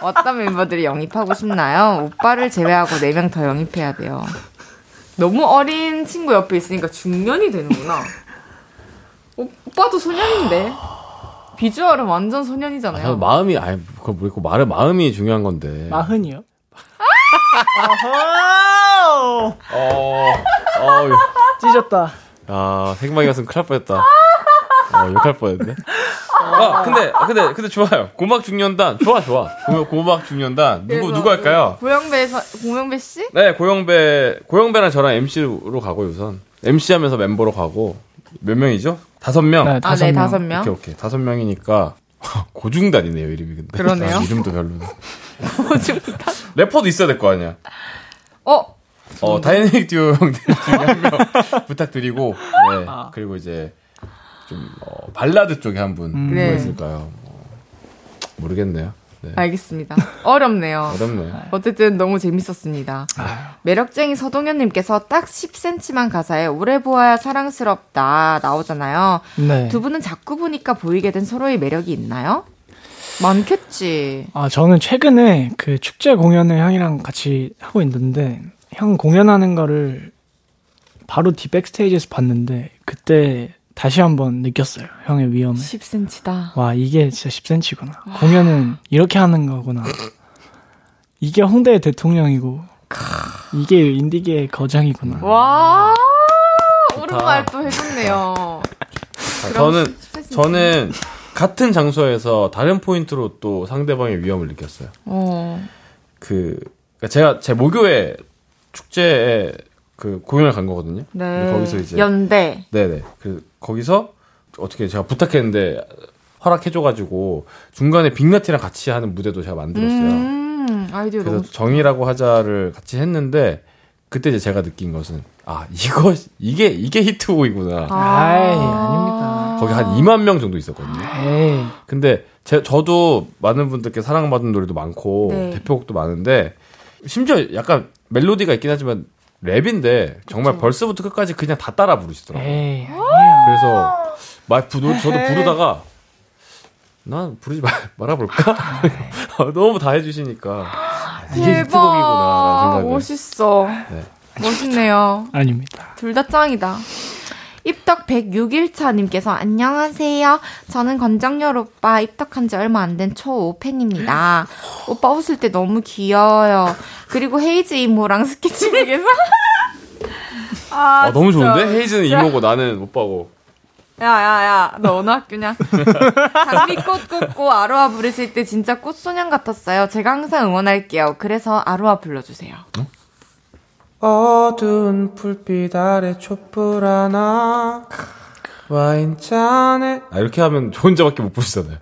어떤 멤버들이 영입하고 싶나요? 오빠를 제외하고 4명 더 영입해야 돼요. 너무 어린 친구 옆에 있으니까 중년이 되는구나. 오, 오빠도 소년인데. 비주얼은 완전 아, 소년이잖아요. 저는 마음이 아니 그거 뭐 있고 말은 마음이 중요한 건데 마흔이요? 어, 어, 찢었다. 아 생방이었으면 큰일 날 뻔했다 어, 욕할 뻔했네 아, 근데, 근데, 근데 좋아요. 고막 중년단. 좋아, 좋아. 고, 고막 중년단. 누구, 누구 할까요? 고영배에서 고영배 씨? 네, 고영배, 고영배랑 저랑 MC로 가고 우선. MC 하면서 멤버로 가고. 몇 명이죠? 다섯 명? 네, 아, 다섯 네, 명. 다섯 명. 오케이, 오케이. 다섯 명이니까. [LAUGHS] 고중단이네요, 이름이 근데. 그러네요. 아, 이름도 별로네. [LAUGHS] 고중단. 래퍼도 있어야 될 거 아니야. 어, 어, 다이내믹 듀오 형들 중에 한 명 [LAUGHS] 부탁드리고, 네. 그리고 이제, 좀, 어, 발라드 쪽에 한 분, 누가 네. 있을까요? 뭐, 모르겠네요. 네. 알겠습니다. 어렵네요. [LAUGHS] 어렵네요. 어쨌든 너무 재밌었습니다. 매력쟁이 서동현님께서 딱 10cm만 가사에 오래 보아야 사랑스럽다 나오잖아요. 네. 두 분은 자꾸 보니까 보이게 된 서로의 매력이 있나요? 많겠지. 아, 저는 최근에 그 축제 공연을 형이랑 같이 하고 있는데, 형 공연하는 거를 바로 뒤 백스테이지에서 봤는데, 그때 다시 한번 느꼈어요. 형의 위험을. 10cm다. 와, 이게 진짜 10cm구나. 공연은 이렇게 하는 거구나. 이게 홍대의 대통령이고, 이게 인디계의 거장이구나. 와, 옳은 말또 해줬네요. 저는, 10cm. 저는 같은 장소에서 다른 포인트로 또 상대방의 위험을 느꼈어요. 어, 그, 그러니까 제가 제 모교의 축제에 그 공연을 간 거거든요. 네. 근데 거기서 이제. 연대. 네네. 그, 거기서 어떻게 제가 부탁했는데 허락해줘가지고 중간에 빅나티랑 같이 하는 무대도 제가 만들었어요. 음, 아이디어 그래서 너무 정이라고 하자를 같이 했는데 그때 이제 제가 느낀 것은 아 이거 이게 이게 히트곡이구나. 아이, 아닙니다. 거기 한 2만 명 정도 있었거든요. 에이, 근데 제, 저도 많은 분들께 사랑받은 노래도 많고 네. 대표곡도 많은데 심지어 약간 멜로디가 있긴 하지만 랩인데 정말 벌써부터 끝까지 그냥 다 따라 부르시더라고요. 에이, 아니에요. 그래서 막 부, 노- 저도 부르다가 난 부르지 말, 말아볼까? [LAUGHS] 너무 다 해주시니까 아, 이게 히트곡이구나라는 생각을 멋있어. 네. 멋있네요. 아닙니다. 둘 다 짱이다. 입덕 106일차님께서 안녕하세요. 저는 건정열 오빠 입덕한 지 얼마 안 된 초 5팬입니다. 오빠 웃을 때 너무 귀여워요. 그리고 헤이즈 이모랑 스케치북에서 아, 아, 너무. 좋은데? 헤이즈는 이모고 나는 오빠고 야야야 너 어느 학교냐? 장미꽃 꽂고 아로하 부르실 때 진짜 꽃소년 같았어요. 제가 항상 응원할게요. 그래서 아로하 불러주세요. 어 두운 불빛 아래 촛불 하나 와인잔에. 아, 이렇게 하면 저 혼자밖에 못 부르시잖아요.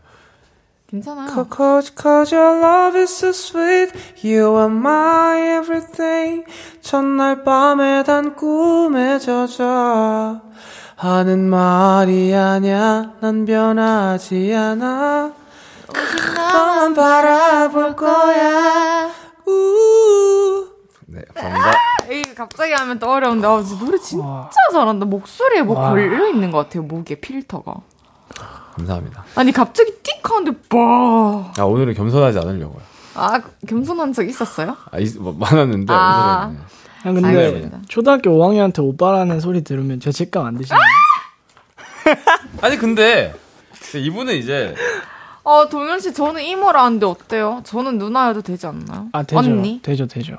괜찮아요. Cause, cause your love is so sweet. You are my everything. 첫날 밤에 단 꿈에 젖어. 하는 말이 아냐 난 변하지 않아. 너만 바라볼 거야. 우. 네 감사합니다 이 갑자기 하면 또 어려운데 아, 노래 진짜 잘한다. 목소리에 뭐 와. 걸려 있는 것 같아요. 목에 필터가. 감사합니다 아니 갑자기 띡 하는데 뭐. 아 오늘은 겸손하지 않으려고요 아 겸손한 적 있었어요? 아 있, 뭐, 많았는데 아. 오늘은 형, 근데 알겠습니다. 초등학교 5학년한테 오빠라는 소리 들으면 죄책감 안 드시나요? [LAUGHS] 아니 근데 이분은 이제 아 동현 씨 저는 이모라는데 어때요? 저는 누나여도 되지 않나요? 아, 되죠. 언니? 되죠, 되죠.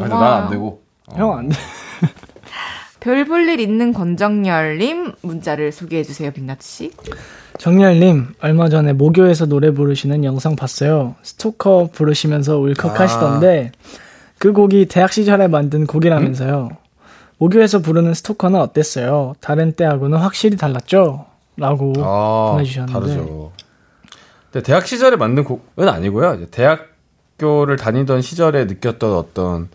아니. 난안 되고 형안 돼. [LAUGHS] 별볼 일 있는 권정열님 문자를 소개해 주세요, 빅나트 씨. 정열님, 얼마 전에 모교에서 노래 부르시는 영상 봤어요. 스토커 부르시면서 울컥하시던데, 그 곡이 대학 시절에 만든 곡이라면서요. 모교에서 부르는 스토커는 어땠어요? 다른 때하고는 확실히 달랐죠? 라고 아, 보내주셨는데. 다르죠. 근데 대학 시절에 만든 곡은 아니고요. 이제 대학교를 다니던 시절에 느꼈던 어떤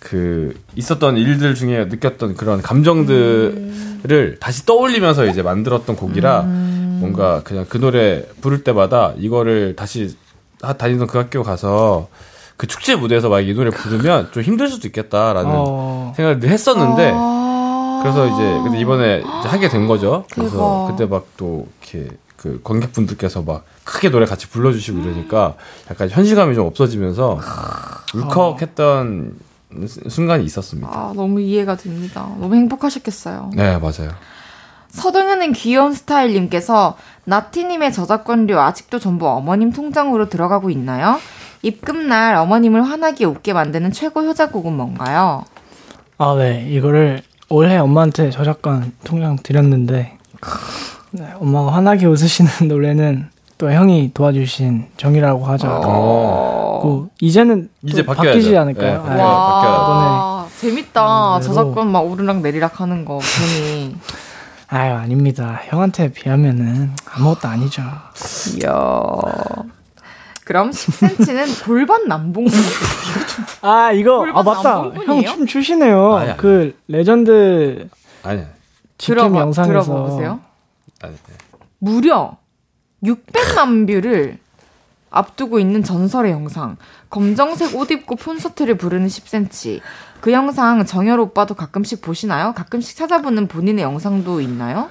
그 있었던 일들 중에 느꼈던 그런 감정들을 다시 떠올리면서 이제 만들었던 곡이라 뭔가 그냥 그 노래 부를 때마다 이거를 다시 하- 다니던 그 학교 가서 그 축제 무대에서 막 이 노래 부르면 좀 힘들 수도 있겠다라는 어, 생각을 늘 했었는데 아. 그래서 이제 근데 이번에 이제 하게 된 거죠. 그래서 대박. 그때 막 또 이렇게 그 관객분들께서 막 크게 노래 같이 불러주시고 이러니까 약간 현실감이 좀 없어지면서 울컥했던 수- 순간이 있었습니다. 아, 너무 이해가 됩니다. 너무 행복하셨겠어요. 네 맞아요. 서동현은 귀여운 스타일님께서 나티님의 저작권료 아직도 전부 어머님 통장으로 들어가고 있나요? 입금날 어머님을 화나게 웃게 만드는 최고 효자곡은 뭔가요? 아, 네. 이거를 올해 엄마한테 저작권 통장 드렸는데, 네, 엄마가 환하게 웃으시는 [LAUGHS] 노래는 또 형이 도와주신 정이라고 하자. 어. 그 이제는 이제 바뀌어야죠. 바뀌지 않을까요? 네, 아, 바뀌어요. 와, 재밌다. 음, 저작권 막 오르락 내리락 하는 거 괜히. 아유 아닙니다. 형한테 비하면은 아무것도 아니죠. 이야. 그럼 10cm는 [LAUGHS] 골반 남봉. 아 이거 아 골반 맞다. 형 춤 추시네요. 아니, 아니. 그 레전드 아니, 직캠 들어봐, 영상에서 들어보세요. 아니. 네. 무려 600만 뷰를 앞두고 있는 전설의 영상. 검정색 옷 입고 콘서트를 부르는 10cm. 그 영상 정열 오빠도 가끔씩 보시나요? 가끔씩 찾아보는 본인의 영상도 있나요?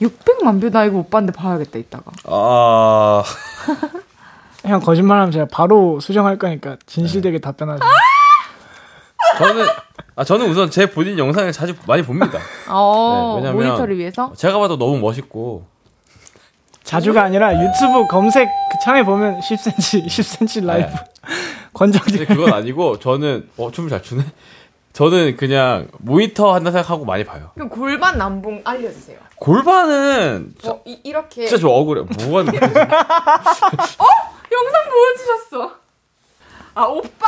600만 뷰 나 이거 오빠한테 봐야겠다 이따가. 아, [LAUGHS] 형 거짓말하면 제가 바로 수정할 거니까 진실되게 네. 답변하죠. 저는, 아, 저는 우선 제 본인 영상을 자주 많이 봅니다. 어, 네, 왜냐면- 모니터를 위해서? 제가 봐도 너무 멋있고, 자주가 아니라 유튜브 검색 그 창에 보면 10cm 10cm [LAUGHS] 라이브 네. [LAUGHS] 권정진 근데 그건 아니고, 저는, 어, 춤을 잘 추네? [LAUGHS] 저는 그냥 모니터 한다 생각하고 많이 봐요. 그럼 골반 남봉 알려주세요. 골반은 저- 어, 이, 이렇게 진짜 저 억울해. 뭐가 나 영상 보여주셨어. 아 오빠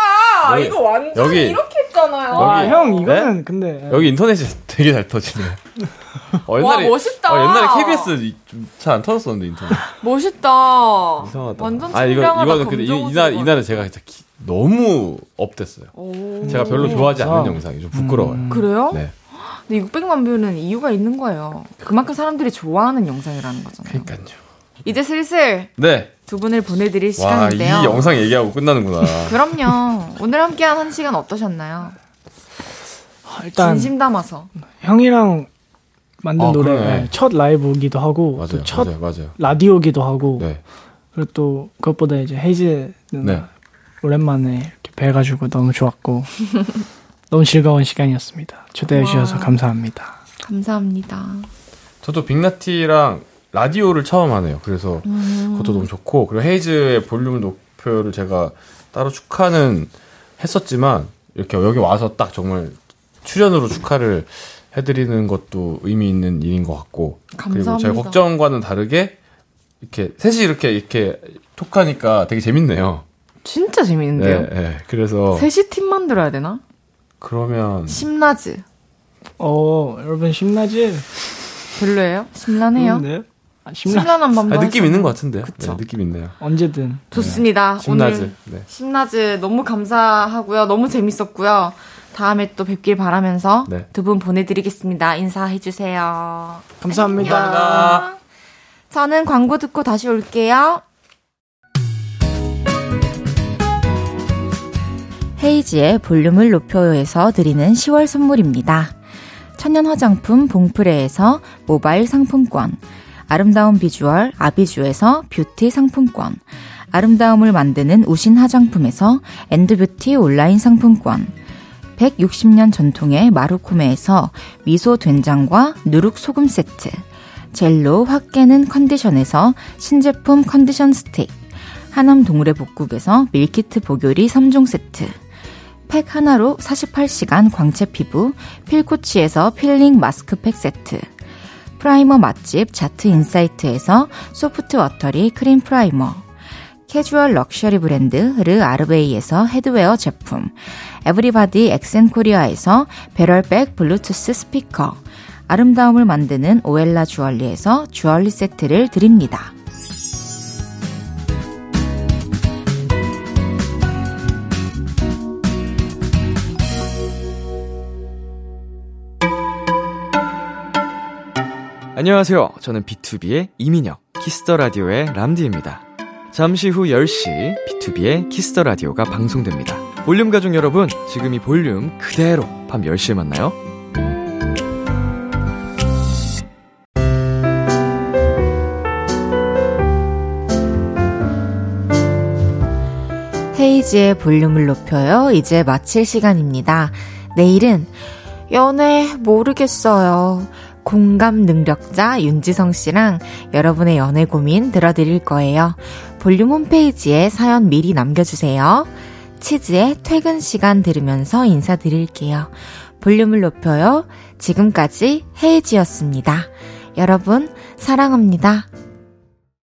여기, 이거 완전 여기. 이렇게 했잖아요. 아, 여기. 형 이거는 근데 여기 인터넷이 [LAUGHS] 되게 잘 터지네. [LAUGHS] 어, 와, 멋있다. 어, 옛날에 KBS 좀잘안 터졌었는데 인터넷. 멋있다. 이상하다. 완전 아 이거 청량하다, 이거는 근데 이, 이날. 이날은 제가 진짜 기- 너무 업됐어요. 오. 제가 별로 좋아하지 않는 아. 영상이 좀 부끄러워요. 그래요? 네. 근데 600만 뷰는 이유가 있는 거예요. 그만큼 사람들이 좋아하는 영상이라는 거잖아요. 그러니까요. 이제 슬슬 네. 두 분을 보내드릴 와, 이 시간인데요. 영상 얘기하고 끝나는구나. [LAUGHS] 그럼요. 오늘 함께한 한 시간 어떠셨나요? 아, 일단 진심 담아서. 형이랑 만든 아, 노래 그러네. 첫 라이브기도 하고 맞아요. 또 첫 맞아요. 맞아요. 라디오기도 하고 네. 그리고 또 그것보다 이제 헤이즈 네. 오랜만에 이렇게 뵈가지고 너무 좋았고 [LAUGHS] 너무 즐거운 시간이었습니다. 초대해 주셔서 와. 감사합니다. 감사합니다. 저도 빅나티랑 라디오를 처음 하네요. 그래서 음. 그것도 너무 좋고 그리고 헤이즈의 볼륨을 높여를 제가 따로 축하는 했었지만 이렇게 여기 와서 딱 정말 출연으로 축하를 해드리는 것도 의미 있는 일인 것 같고 그리고 제 감사합니다. 걱정과는 다르게 이렇게 셋이 이렇게 이렇게 톡하니까 되게 재밌네요. 진짜 재밌는데요? 네, 네. 그래서 셋이 팀 만들어야 되나? 그러면 심나즈. 어 여러분 심나지? 별로예요? 심란해요? 네. 아, 심란한 밤도 아, 느낌? 있는 것 같은데요. 그쵸. 네, 느낌 있네요. 언제든 좋습니다. 심나즈. 오늘 네. 심나즈 너무 감사하고요. 너무 재밌었고요. 다음에 또 뵙길 바라면서 네. 두분 보내드리겠습니다. 인사해주세요. 감사합니다. 감사합니다. 저는 광고 듣고 다시 올게요. 헤이즈의 볼륨을 높여요에서 드리는 10월 선물입니다. 천연 화장품 봉프레에서 모바일 상품권, 아름다운 비주얼 아비주에서 뷰티 상품권, 아름다움을 만드는 우신 화장품에서 앤드뷰티 온라인 상품권, 160년 전통의 마루코메에서 미소 된장과 누룩 소금 세트, 젤로 확 깨는 컨디션에서 신제품 컨디션 스틱, 하남 동물의 복국에서 밀키트 보교리 3종 세트, 팩 하나로 48시간 광채 피부 필코치에서 필링 마스크팩 세트, 프라이머 맛집 자트 인사이트에서 소프트 워터리 크림 프라이머, 캐주얼 럭셔리 브랜드 르 아르베이에서 headwear 제품, 에브리바디 엑센코리아에서 배럴백 블루투스 스피커, 아름다움을 만드는 오엘라 주얼리에서 주얼리 세트를 드립니다. 안녕하세요. 저는 BTOB의 이민혁, 키스 더 라디오의 람디입니다. 잠시 후 10시 BTOB의 키스 더 라디오가 방송됩니다. 볼륨 가족 여러분, 지금 이 볼륨 그대로 밤 10시에 만나요. 헤이즈의 볼륨을 높여요. 이제 마칠 시간입니다. 내일은 연애 모르겠어요. 공감 능력자 윤지성 씨랑 여러분의 연애 고민 들어드릴 거예요. 볼륨 홈페이지에 사연 미리 남겨주세요. 치즈의 퇴근 시간 들으면서 인사드릴게요. 볼륨을 높여요. 지금까지 헤이지였습니다. 여러분, 사랑합니다.